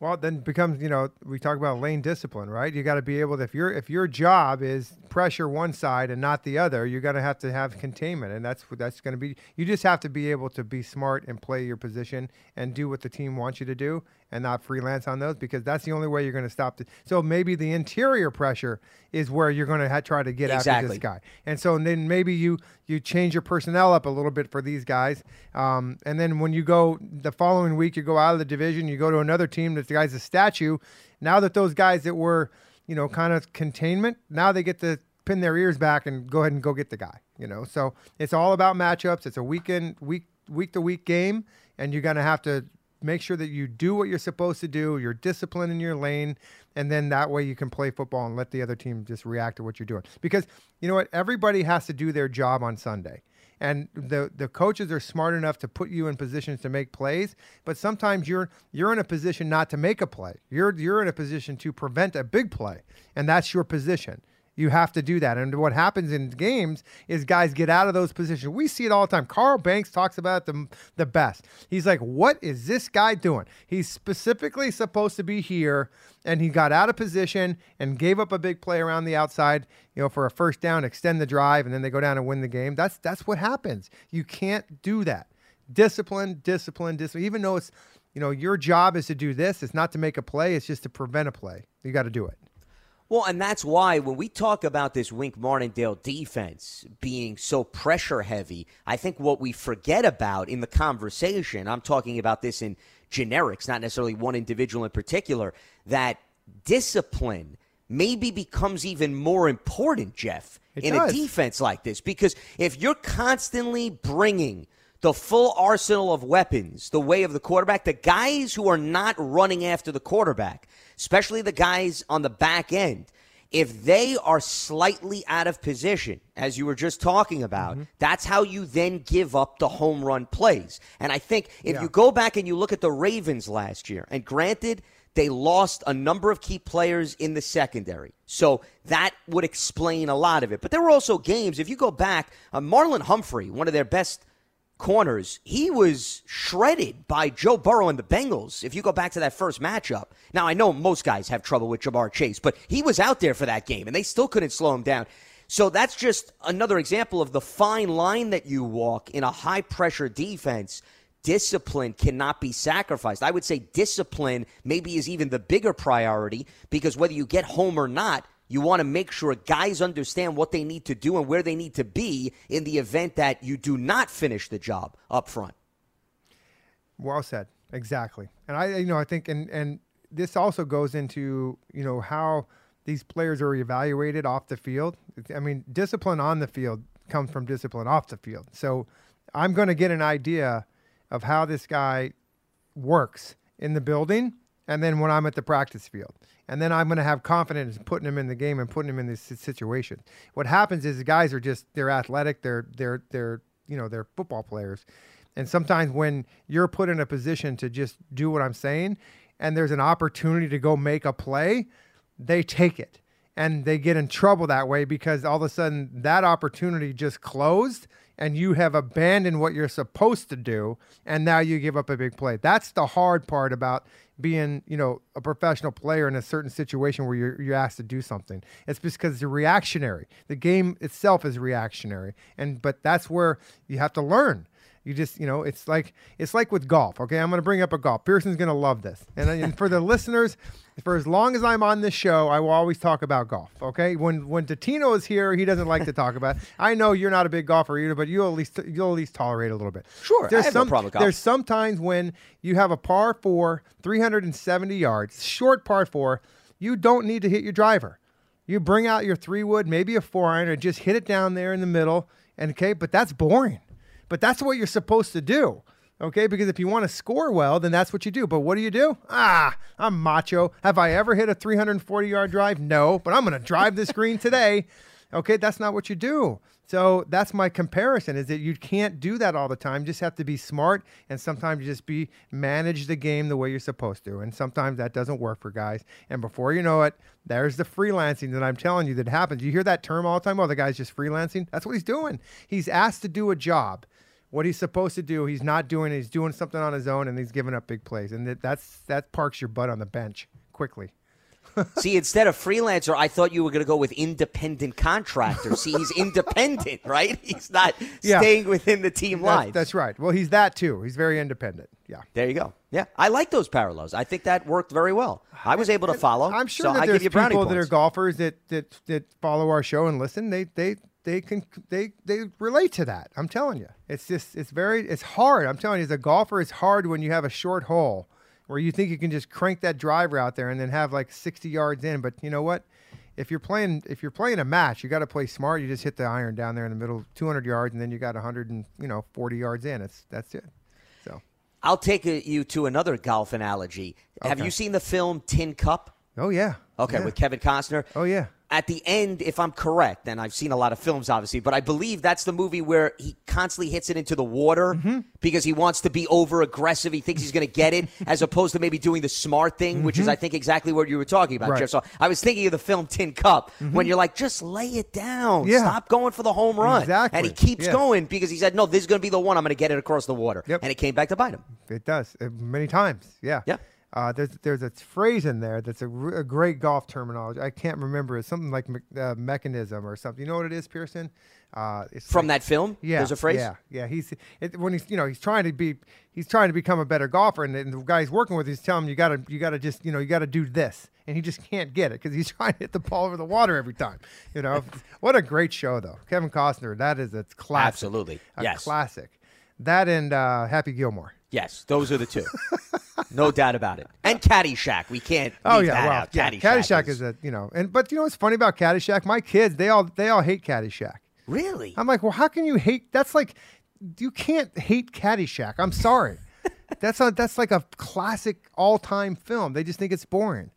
Well, then becomes you know we talk about lane discipline, right? You got to be able to if your if your job is pressure one side and not the other, you're going to have to have containment, and that's that's going to be. You just have to be able to be smart and play your position and do what the team wants you to do, and not freelance on those because that's the only way you're going to stop. The, so maybe the interior pressure is where you're going to ha- try to get after this guy, and so then maybe you you change your personnel up a little bit for these guys, um, and then when you go the following week, you go out of the division, you go to another team that the guy's a statue. Now that those guys that were you know kind of containment, now they get to pin their ears back and go ahead and go get the guy. You know, so it's all about matchups. It's a weekend week week to week game, and you're going to have to make sure that you do what you're supposed to do. You're disciplined in your lane. and then that way you can play football and let the other team just react to what you're doing. Because you know what, everybody has to do their job on Sunday. And the the coaches are smart enough to put you in positions to make plays, but sometimes you're you're in a position not to make a play. You're you're in a position to prevent a big play, and that's your position. You have to do that. And what happens in games is guys get out of those positions. We see it all the time. Carl Banks talks about the, the best. He's like, what is this guy doing? He's specifically supposed to be here, and he got out of position and gave up a big play around the outside, you know, for a first down, extend the drive, and then they go down and win the game. That's that's what happens. You can't do that. Discipline, discipline, discipline. Even though it's, you know, your job is to do this, it's not to make a play, it's just to prevent a play. You got to do it. Well, and that's why when we talk about this Wink Martindale defense being so pressure heavy, I think what we forget about in the conversation, I'm talking about this in generics, not necessarily one individual in particular, that discipline maybe becomes even more important, Jeff, It in does. a defense like this. Because if you're constantly bringing the full arsenal of weapons the way of the quarterback, the guys who are not running after the quarterback, especially the guys on the back end, if they are slightly out of position, as you were just talking about, that's how you then give up the home run plays. And I think if Yeah. you go back and you look at the Ravens last year, and granted, they lost a number of key players in the secondary. So that would explain a lot of it. But there were also games, if you go back, uh, Marlon Humphrey, one of their best corners, he was shredded by Joe Burrow and the Bengals. If you go back to that first matchup, now I know most guys have trouble with Ja'Marr Chase, but he was out there for that game and they still couldn't slow him down. So that's just another example of the fine line that you walk in a high pressure defense. Discipline cannot be sacrificed. I would say discipline maybe is even the bigger priority because whether you get home or not, you want to make sure guys understand what they need to do and where they need to be in the event that you do not finish the job up front. Well said. Exactly. And I, you know, I think, and and this also goes into, you know, how these players are evaluated off the field. I mean, discipline on the field comes from discipline off the field. So I'm going to get an idea of how this guy works in the building and then when I'm at the practice field. And then I'm going to have confidence in putting him in the game and putting him in this situation. What happens is the guys are just they're athletic, they're they're they're you know, they're football players. And sometimes when you're put in a position to just do what I'm saying and there's an opportunity to go make a play, they take it. And they get in trouble that way because all of a sudden that opportunity just closed and you have abandoned what you're supposed to do and now you give up a big play. That's the hard part about being, you know, a professional player in a certain situation where you're, you're asked to do something. It's because it's reactionary. The game itself is reactionary. And but that's where you have to learn. You just, you know, it's like it's like with golf. Okay, I'm going to bring up a golf. Pearson's going to love this. And, and for the listeners, for as long as I'm on this show, I will always talk about golf. Okay, when when Tatino is here, he doesn't like to talk about. It. I know you're not a big golfer either, but you'll at least you'll at least tolerate a little bit. Sure, I there's have no some problem with golf. there's sometimes when you have a par four, 370 yards, short par four, you don't need to hit your driver. You bring out your three wood, maybe a four iron, and just hit it down there in the middle. And okay, but that's boring. But that's what you're supposed to do. Okay, because if you want to score well, then that's what you do. But what do you do? Ah, I'm macho. Have I ever hit a 340 yard drive? No, but I'm going to drive this green today. Okay, that's not what you do. So that's my comparison is that you can't do that all the time. You just have to be smart and sometimes just be manage the game the way you're supposed to. And sometimes that doesn't work for guys. And before you know it, there's the freelancing that I'm telling you that happens. You hear that term all the time. Oh, the guy's just freelancing. That's what he's doing. He's asked to do a job. What he's supposed to do, he's not doing. it. He's doing something on his own, and he's giving up big plays, and that, that's that parks your butt on the bench quickly. See, instead of freelancer, I thought you were going to go with independent contractor. See, he's independent, right? He's not Yeah. staying within the team That's, line. that's right. Well, he's that too. He's very independent. Yeah. There you go. Yeah, I like those parallels. I think that worked very well. I was able to follow. I'm sure so that I there's give you brownie people that are golfers that, that that follow our show and listen. They they they can they they relate to that. I'm telling you, it's just it's very it's hard. I'm telling you, as a golfer, it's hard when you have a short hole where you think you can just crank that driver out there and then have like 60 yards in. But you know what? If you're playing if you're playing a match, you got to play smart. You just hit the iron down there in the middle, 200 yards, and then you got 100 and you know 40 yards in. It's that's it. So I'll take uh, you to another golf analogy. Have you seen the film Tin Cup? Oh yeah. Okay, Yeah. with Kevin Costner. Oh yeah. At the end, if I'm correct, and I've seen a lot of films, obviously, but I believe that's the movie where he constantly hits it into the water Mm-hmm. because he wants to be over aggressive. He thinks he's going to get it, as opposed to maybe doing the smart thing, which is, I think, exactly what you were talking about, Mm-hmm. Right. Mm-hmm. Jeff. So I was thinking of the film Tin Cup when you're like, just lay it down. Yeah. Stop going for the home run. Exactly. And he keeps Yeah. going because he said, no, this is going to be the one. I'm going to get it across the water. Yep. And it came back to bite him. It does uh, many times. Yeah. Yeah. Uh, there's there's a phrase in there that's a, r- a great golf terminology. I can't remember. It's something like me- uh, mechanism or something. You know what it is, Pearson? Uh, it's From like- that film? Yeah. There's a phrase? Yeah. Yeah. He's it, when he's you know he's trying to be he's trying to become a better golfer, and, and the guy he's working with he's telling him you gotta you gotta just you know you gotta do this, and he just can't get it because he's trying to hit the ball over the water every time. You know what a great show though. Kevin Costner. That is a classic. Absolutely. A Yes. classic. That and uh, Happy Gilmore. Yes, those are the two. no doubt about it. And Caddyshack. We can't. Oh yeah, that well, out. yeah, Caddyshack, Caddyshack is a you know, and but you know what's funny about Caddyshack? My kids, they all they all hate Caddyshack. Really? I'm like, well, how can you hate? That's like, you can't hate Caddyshack. I'm sorry. that's a that's like a classic all time film. They just think it's boring.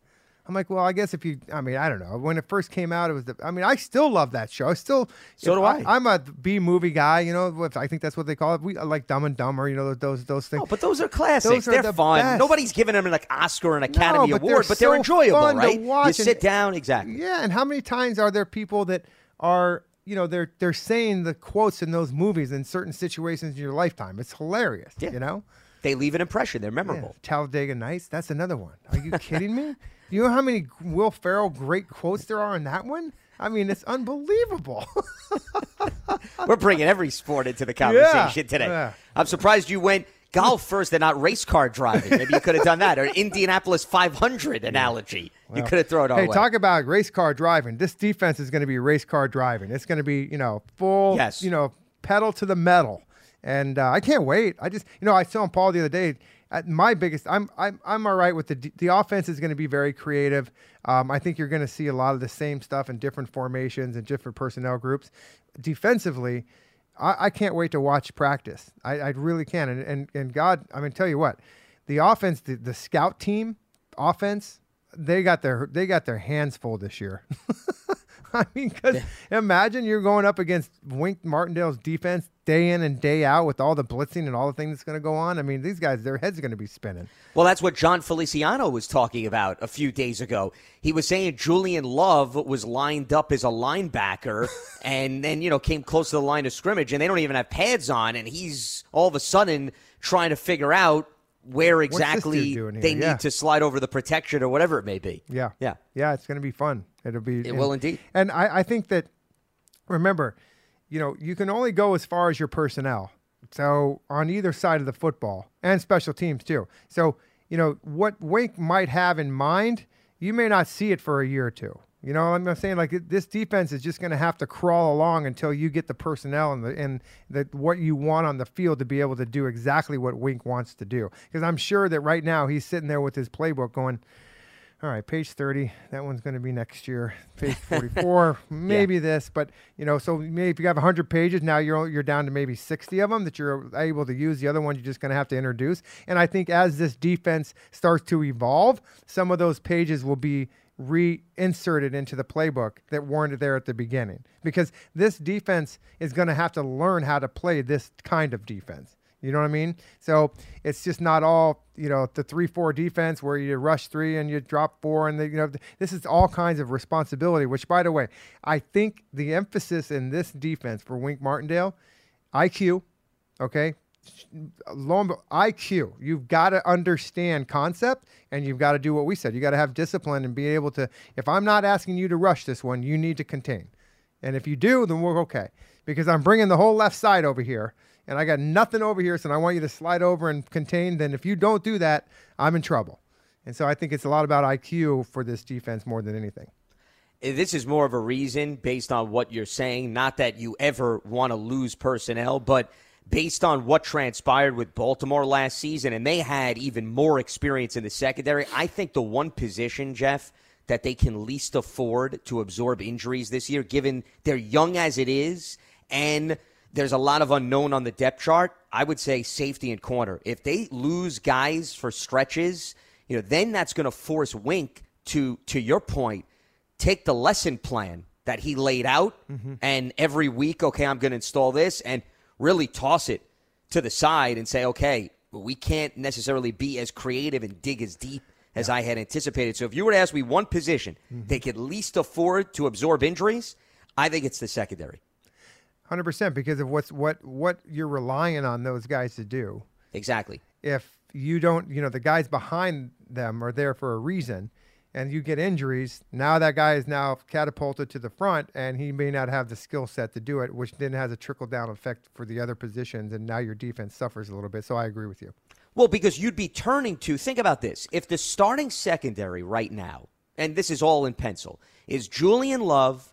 I'm like, well, I guess if you, I mean, I don't know. When it first came out, it was. The, I mean, I still love that show. I still. So do I. I'm a B movie guy. You know, what- I think that's what they call it. We I like Dumb and Dumber. You know, those those things. Oh, but those are classics. Those they're the fun. best. Nobody's giving them an like Oscar and an Academy but they're Award, but they're so enjoyable, fun to right? You watch and- sit down, exactly. Yeah, and how many times are there people that are, you know, they're they're saying the quotes in those movies in certain situations in your lifetime? It's hilarious. Yeah. You know? They leave an impression. They're Yeah. memorable. Talladega Nights, that's another one. Are you kidding me? You know how many Will Ferrell great quotes there are in that one? I mean, it's unbelievable. We're bringing every sport into the conversation today. yeah. I'm surprised you went golf first and not race car driving. Maybe you could have done that. Or Indianapolis 500 analogy. you could have thrown it our hey, way. talk about race car driving. This defense is going to be race car driving. It's going to be, you know, full, Yes. you know, pedal to the metal. And uh, I can't wait. I just, you know, I saw Paul the other day. My biggest, I'm, I'm, I'm all right with the the offense is going to be very creative. Um, I think you're going to see a lot of the same stuff in different formations and different personnel groups. Defensively, I, I can't wait to watch practice. I, I really can. And, and and God, I mean, tell you what, the offense, the, the scout team offense, they got their they got their hands full this year. I mean, because imagine you're going up against Wink Martindale's defense day in and day out with all the blitzing and all the things that's going to go on. I mean, these guys, their heads are going to be spinning. Well, that's what Jon Feliciano was talking about a few days ago. He was saying Julian Love was lined up as a linebacker and then, you know, came close to the line of scrimmage and they don't even have pads on and he's all of a sudden trying to figure out where exactly they Yeah. need to slide over the protection or whatever it may be. Yeah. Yeah. Yeah, it's going to be fun. It'll be. It will indeed. And I, I think that, remember, you know, you can only go as far as your personnel. So on either side of the football and special teams too. So, you know, what Wink might have in mind, you may not see it for a year or two. You know, I'm saying like it- this defense is just going to have to crawl along until you get the personnel and the and the what you want on the field to be able to do exactly what Wink wants to do. Because I'm sure that right now he's sitting there with his playbook going, all right, page 30, that one's going to be next year. Page 44, maybe this, but you know, so maybe if you have 100 pages, now you're you're down to maybe 60 of them that you're able to use. The other ones you're just going to have to introduce. And I think as this defense starts to evolve, some of those pages will be reinserted into the playbook that weren't there at the beginning because this defense is going to have to learn how to play this kind of defense. You know what I mean? So it's just not all you know the three four defense where you rush three and you drop four and the, you know this is all kinds of responsibility. Which by the way, I think the emphasis in this defense for Wink Martindale, IQ, okay, lo and be- IQ. You've got to understand concept and you've got to do what we said. You got to have discipline and be able to. If I'm not asking you to rush this one, you need to contain. And if you do, then we're okay. Because I'm bringing the whole left side over here, and I got nothing over here, so I want you to slide over and contain. Then if you don't do that, I'm in trouble. And so I think it's a lot about IQ for this defense more than anything. Eh, this is more of a reason based on what you're saying. Not that you ever want to lose personnel, but based on what transpired with Baltimore last season, and they had even more experience in the secondary. I think the one position, Jeff, that they can least afford to absorb injuries this year, given they're young as it is, and there's a lot of unknown on the depth chart. I would say safety and corner. If they lose guys for stretches, you know, then that's going to force Wink to to your point, take the lesson plan that he laid out, Mm-hmm. and every week, okay, I'm going to install this, and really toss it to the side and say, okay, we can't necessarily be as creative and dig as deep as I had anticipated. So if you were to ask me one position Mm-hmm. they could least afford to absorb injuries, I think it's the secondary. Hundred percent because of what's what what you're relying on those guys to do. Exactly. If you don't, you know, the guys behind them are there for a reason, and you get injuries. Now that guy is now catapulted to the front, and he may not have the skill set to do it, which then has a trickle down effect for the other positions, and now your defense suffers a little bit. So I agree with you. Well, because you'd be turning to think about this. If the starting secondary right now, and this is all in pencil, is Julian Love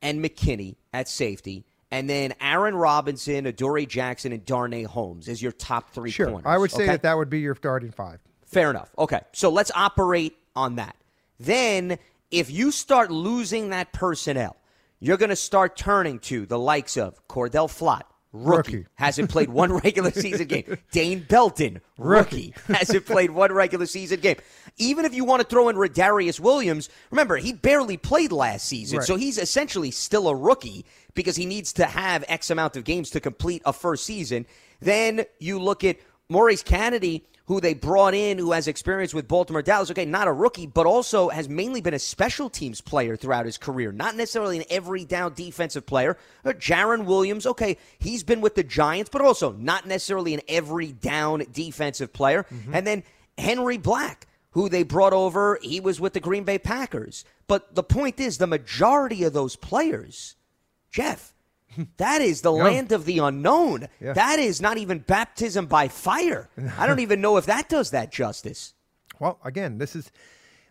and McKinney at safety, and then Aaron Robinson, Adoree Jackson, and Darnay Holmes as your top three Sure, corners. I would say okay? that that would be your starting five. Fair enough. Okay. So let's operate on that. Then, if you start losing that personnel, you're going to start turning to the likes of Cordell Flott, rookie, Rookie. hasn't played one regular season game. Dane Belton, rookie, hasn't played one regular season game. Even if you want to throw in Rodarius Williams, remember, he barely played last season, Right. so he's essentially still a rookie because he needs to have X amount of games to complete a first season. Then you look at Maurice Kennedy, who they brought in, who has experience with Baltimore Dallas. Okay, not a rookie, but also has mainly been a special teams player throughout his career, not necessarily an every down defensive player. Uh, Jarren Williams, okay, he's been with the Giants, but also not necessarily an every down defensive player. And then Henry Black, who they brought over, he was with the Green Bay Packers. But the point is, the majority of those players, Jeff, that is the land of the unknown. Yeah. That is not even baptism by fire. I don't even know if that does that justice. Well, again, this is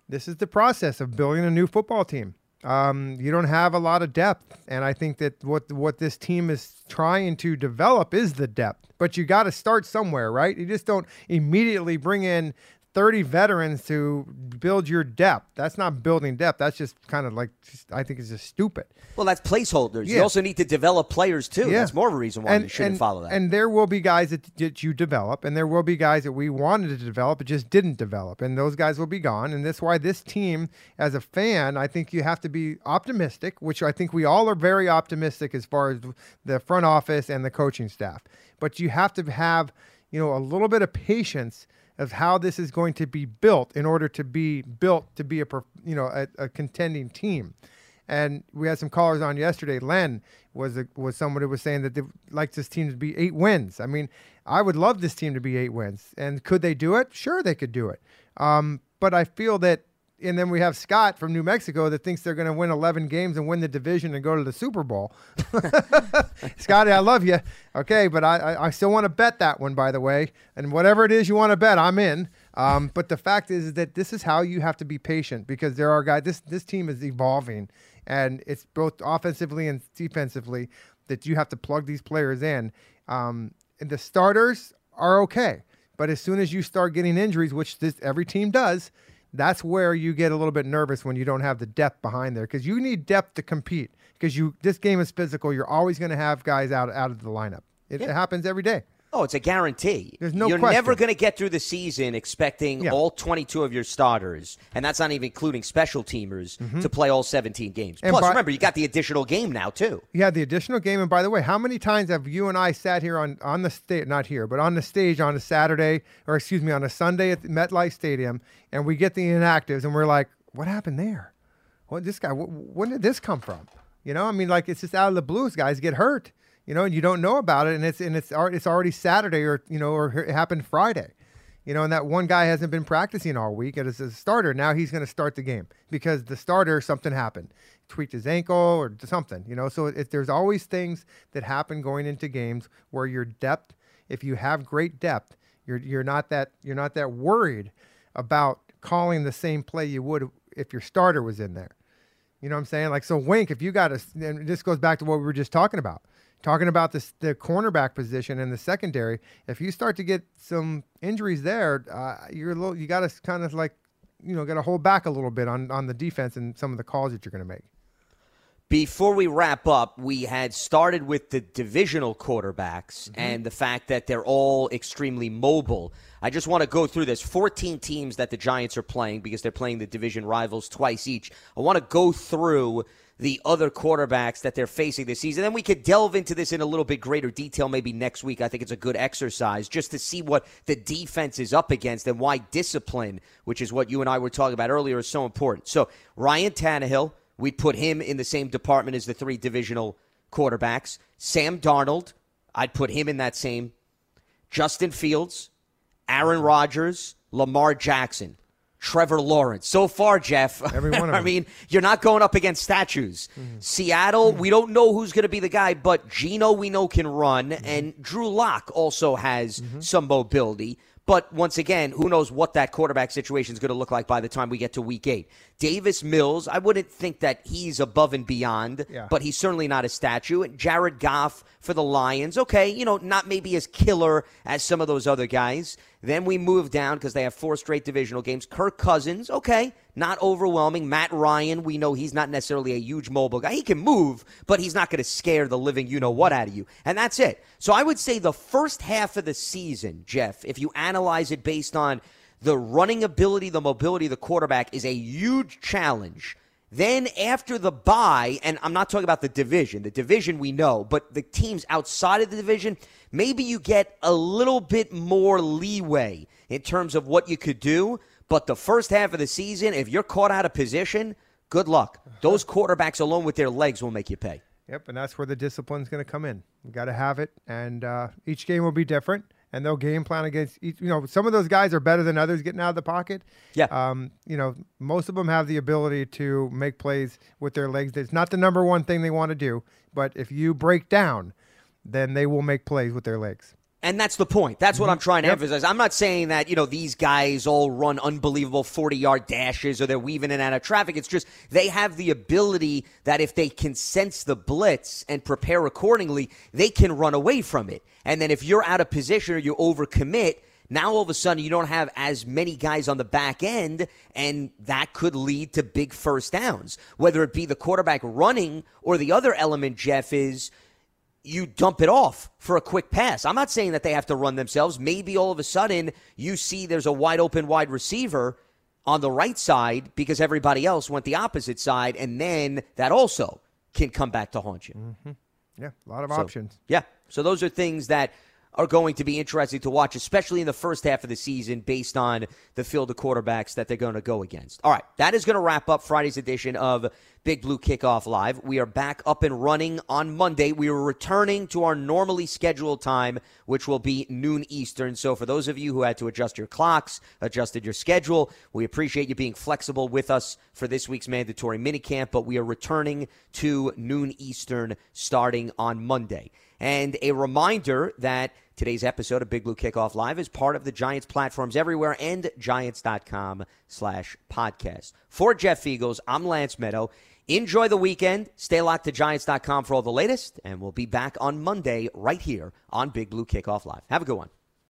this is the process of building a new football team. Um, you don't have a lot of depth, and I think that what what this team is trying to develop is the depth. But you got to start somewhere, right? You just don't immediately bring in 30 veterans to build your depth. That's not building depth. That's just kind of like just, I think it's just stupid. Well, that's placeholders. You also need to develop players too. Yeah. That's more of a reason why you shouldn't and, follow that. And there will be guys that, that you develop, and there will be guys that we wanted to develop, but just didn't develop. And those guys will be gone. And that's why this team, as a fan, I think you have to be optimistic, which I think we all are very optimistic as far as the front office and the coaching staff. But you have to have, you know, a little bit of patience of how this is going to be built in order to be built to be a, you know, a, a contending team. And we had some callers on yesterday. Len was a, was someone who was saying that they like this team to be eight wins. I mean, I would love this team to be eight wins. And could they do it? Sure, they could do it. Um, but I feel that, and then we have Scott from New Mexico that thinks they're going to win 11 games and win the division and go to the Super Bowl. Scotty, I love you. Okay, but I, I, I still want to bet that one, by the way. And whatever it is you want to bet, I'm in. Um, but the fact is that this is how you have to be patient because there are guys. This this team is evolving, and it's both offensively and defensively that you have to plug these players in. Um, and the starters are okay, but as soon as you start getting injuries, which this every team does, that's where you get a little bit nervous when you don't have the depth behind there because you need depth to compete. Because you this game is physical, you're always going to have guys out out of the lineup. It, it happens every day. Oh, it's a guarantee. There's no You're question. never going to get through the season expecting Yeah. all 22 of your starters, and that's not even including special teamers, mm-hmm. to play all 17 games. And Plus, by- remember, you got the additional game now, too. Had the additional game, and by the way, how many times have you and I sat here on on the stage, not here, but on the stage on a Saturday, or excuse me, on a Sunday at the MetLife Stadium, and we get the inactives, and we're like, "What happened there? What this guy? Wh- when did this come from?" You know, I mean, like it's just out of the blues. Guys get hurt, you know, and you don't know about it, and it's and it's it's already Saturday, or you know, or it happened Friday. You know, and that one guy hasn't been practicing all week as a starter. Now he's going to start the game because the starter something happened, tweaked his ankle or something. You know, so there's always things that happen going into games where your depth, if you have great depth, you're you're not that you're not that worried about calling the same play you would if your starter was in there. You know what I'm saying? Like so, Wink. If you got a, and this goes back to what we were just talking about, talking about this the cornerback position and the secondary. If you start to get some injuries there, uh, you're a little. You got to kind of like, you know, got to hold back a little bit on on the defense and some of the calls that you're going to make. Before we wrap up, we had started with the divisional quarterbacks Mm-hmm. and the fact that they're all extremely mobile. I just want to go through this 14 teams that the Giants are playing because they're playing the division rivals twice each. I want to go through the other quarterbacks that they're facing this season. Then we could delve into this in a little bit greater detail maybe next week. I think it's a good exercise just to see what the defense is up against and why discipline, which is what you and I were talking about earlier, is so important. So, Ryan Tannehill, we'd put him in the same department as the three divisional quarterbacks. Sam Darnold, I'd put him in that same. Justin Fields, Aaron Rodgers, Lamar Jackson, Trevor Lawrence. So far, Jeff, Every one of I them. Mm-hmm. mean, you're not going up against statues. Seattle, we don't know who's going to be the guy, but Geno we know can run, Mm-hmm. and Drew Lock also has some mobility. But once again, who knows what that quarterback situation is going to look like by the time we get to week eight. Davis Mills, I wouldn't think that he's above and beyond, Yeah. but he's certainly not a statue. And Jared Goff for the Lions, okay, you know, not maybe as killer as some of those other guys. Then we move down because they have four straight divisional games. Kirk Cousins, okay, not overwhelming. Matt Ryan, we know he's not necessarily a huge mobile guy. He can move, but he's not going to scare the living you know what out of you. And that's it. So I would say the first half of the season, Jeff, if you analyze it based on the running ability, the mobility the quarterback, is a huge challenge. Then after the bye, and I'm not talking about the division, the division we know, but the teams outside of the division, maybe you get a little bit more leeway in terms of what you could do. But the first half of the season, if you're caught out of position, good luck. Those quarterbacks alone with their legs will make you pay. Yep, and that's where the discipline's going to come in. You got to have it, and uh, each game will be different, and they'll game plan against each. You know, some of those guys are better than others getting out of the pocket. Yeah. Um, you know, most of them have the ability to make plays with their legs. It's not the number one thing they want to do, but if you break down, then they will make plays with their legs. And that's the point. That's what I'm mm-hmm. trying to Yep. emphasize. I'm not saying that, you know, these guys all run unbelievable 40 yard dashes or they're weaving in and out of traffic. It's just they have the ability that if they can sense the blitz and prepare accordingly, they can run away from it. And then if you're out of position or you overcommit, now all of a sudden you don't have as many guys on the back end, and that could lead to big first downs. Whether it be the quarterback running or the other element, Jeff, is you dump it off for a quick pass. I'm not saying that they have to run themselves. Maybe all of a sudden you see there's a wide open wide receiver on the right side because everybody else went the opposite side, and then that also can come back to haunt you. Mm-hmm. Yeah, a lot of So, options. Yeah. So those are things that are going to be interesting to watch, especially in the first half of the season, based on the field of quarterbacks that they're going to go against. All right. That is going to wrap up Friday's edition of Big Blue Kickoff Live. We are back up and running on Monday. We are returning to our normally scheduled time, which will be noon Eastern. So for those of you who had to adjust your clocks, adjusted your schedule, we appreciate you being flexible with us for this week's mandatory minicamp, but we are returning to noon Eastern starting on Monday. And a reminder that today's episode of Big Blue Kickoff Live is part of the Giants platforms everywhere and giants.com slash podcast. For Jeff Feagles, I'm Lance Medow. Enjoy the weekend. Stay locked to giants.com for all the latest, and we'll be back on Monday right here on Big Blue Kickoff Live. Have a good one.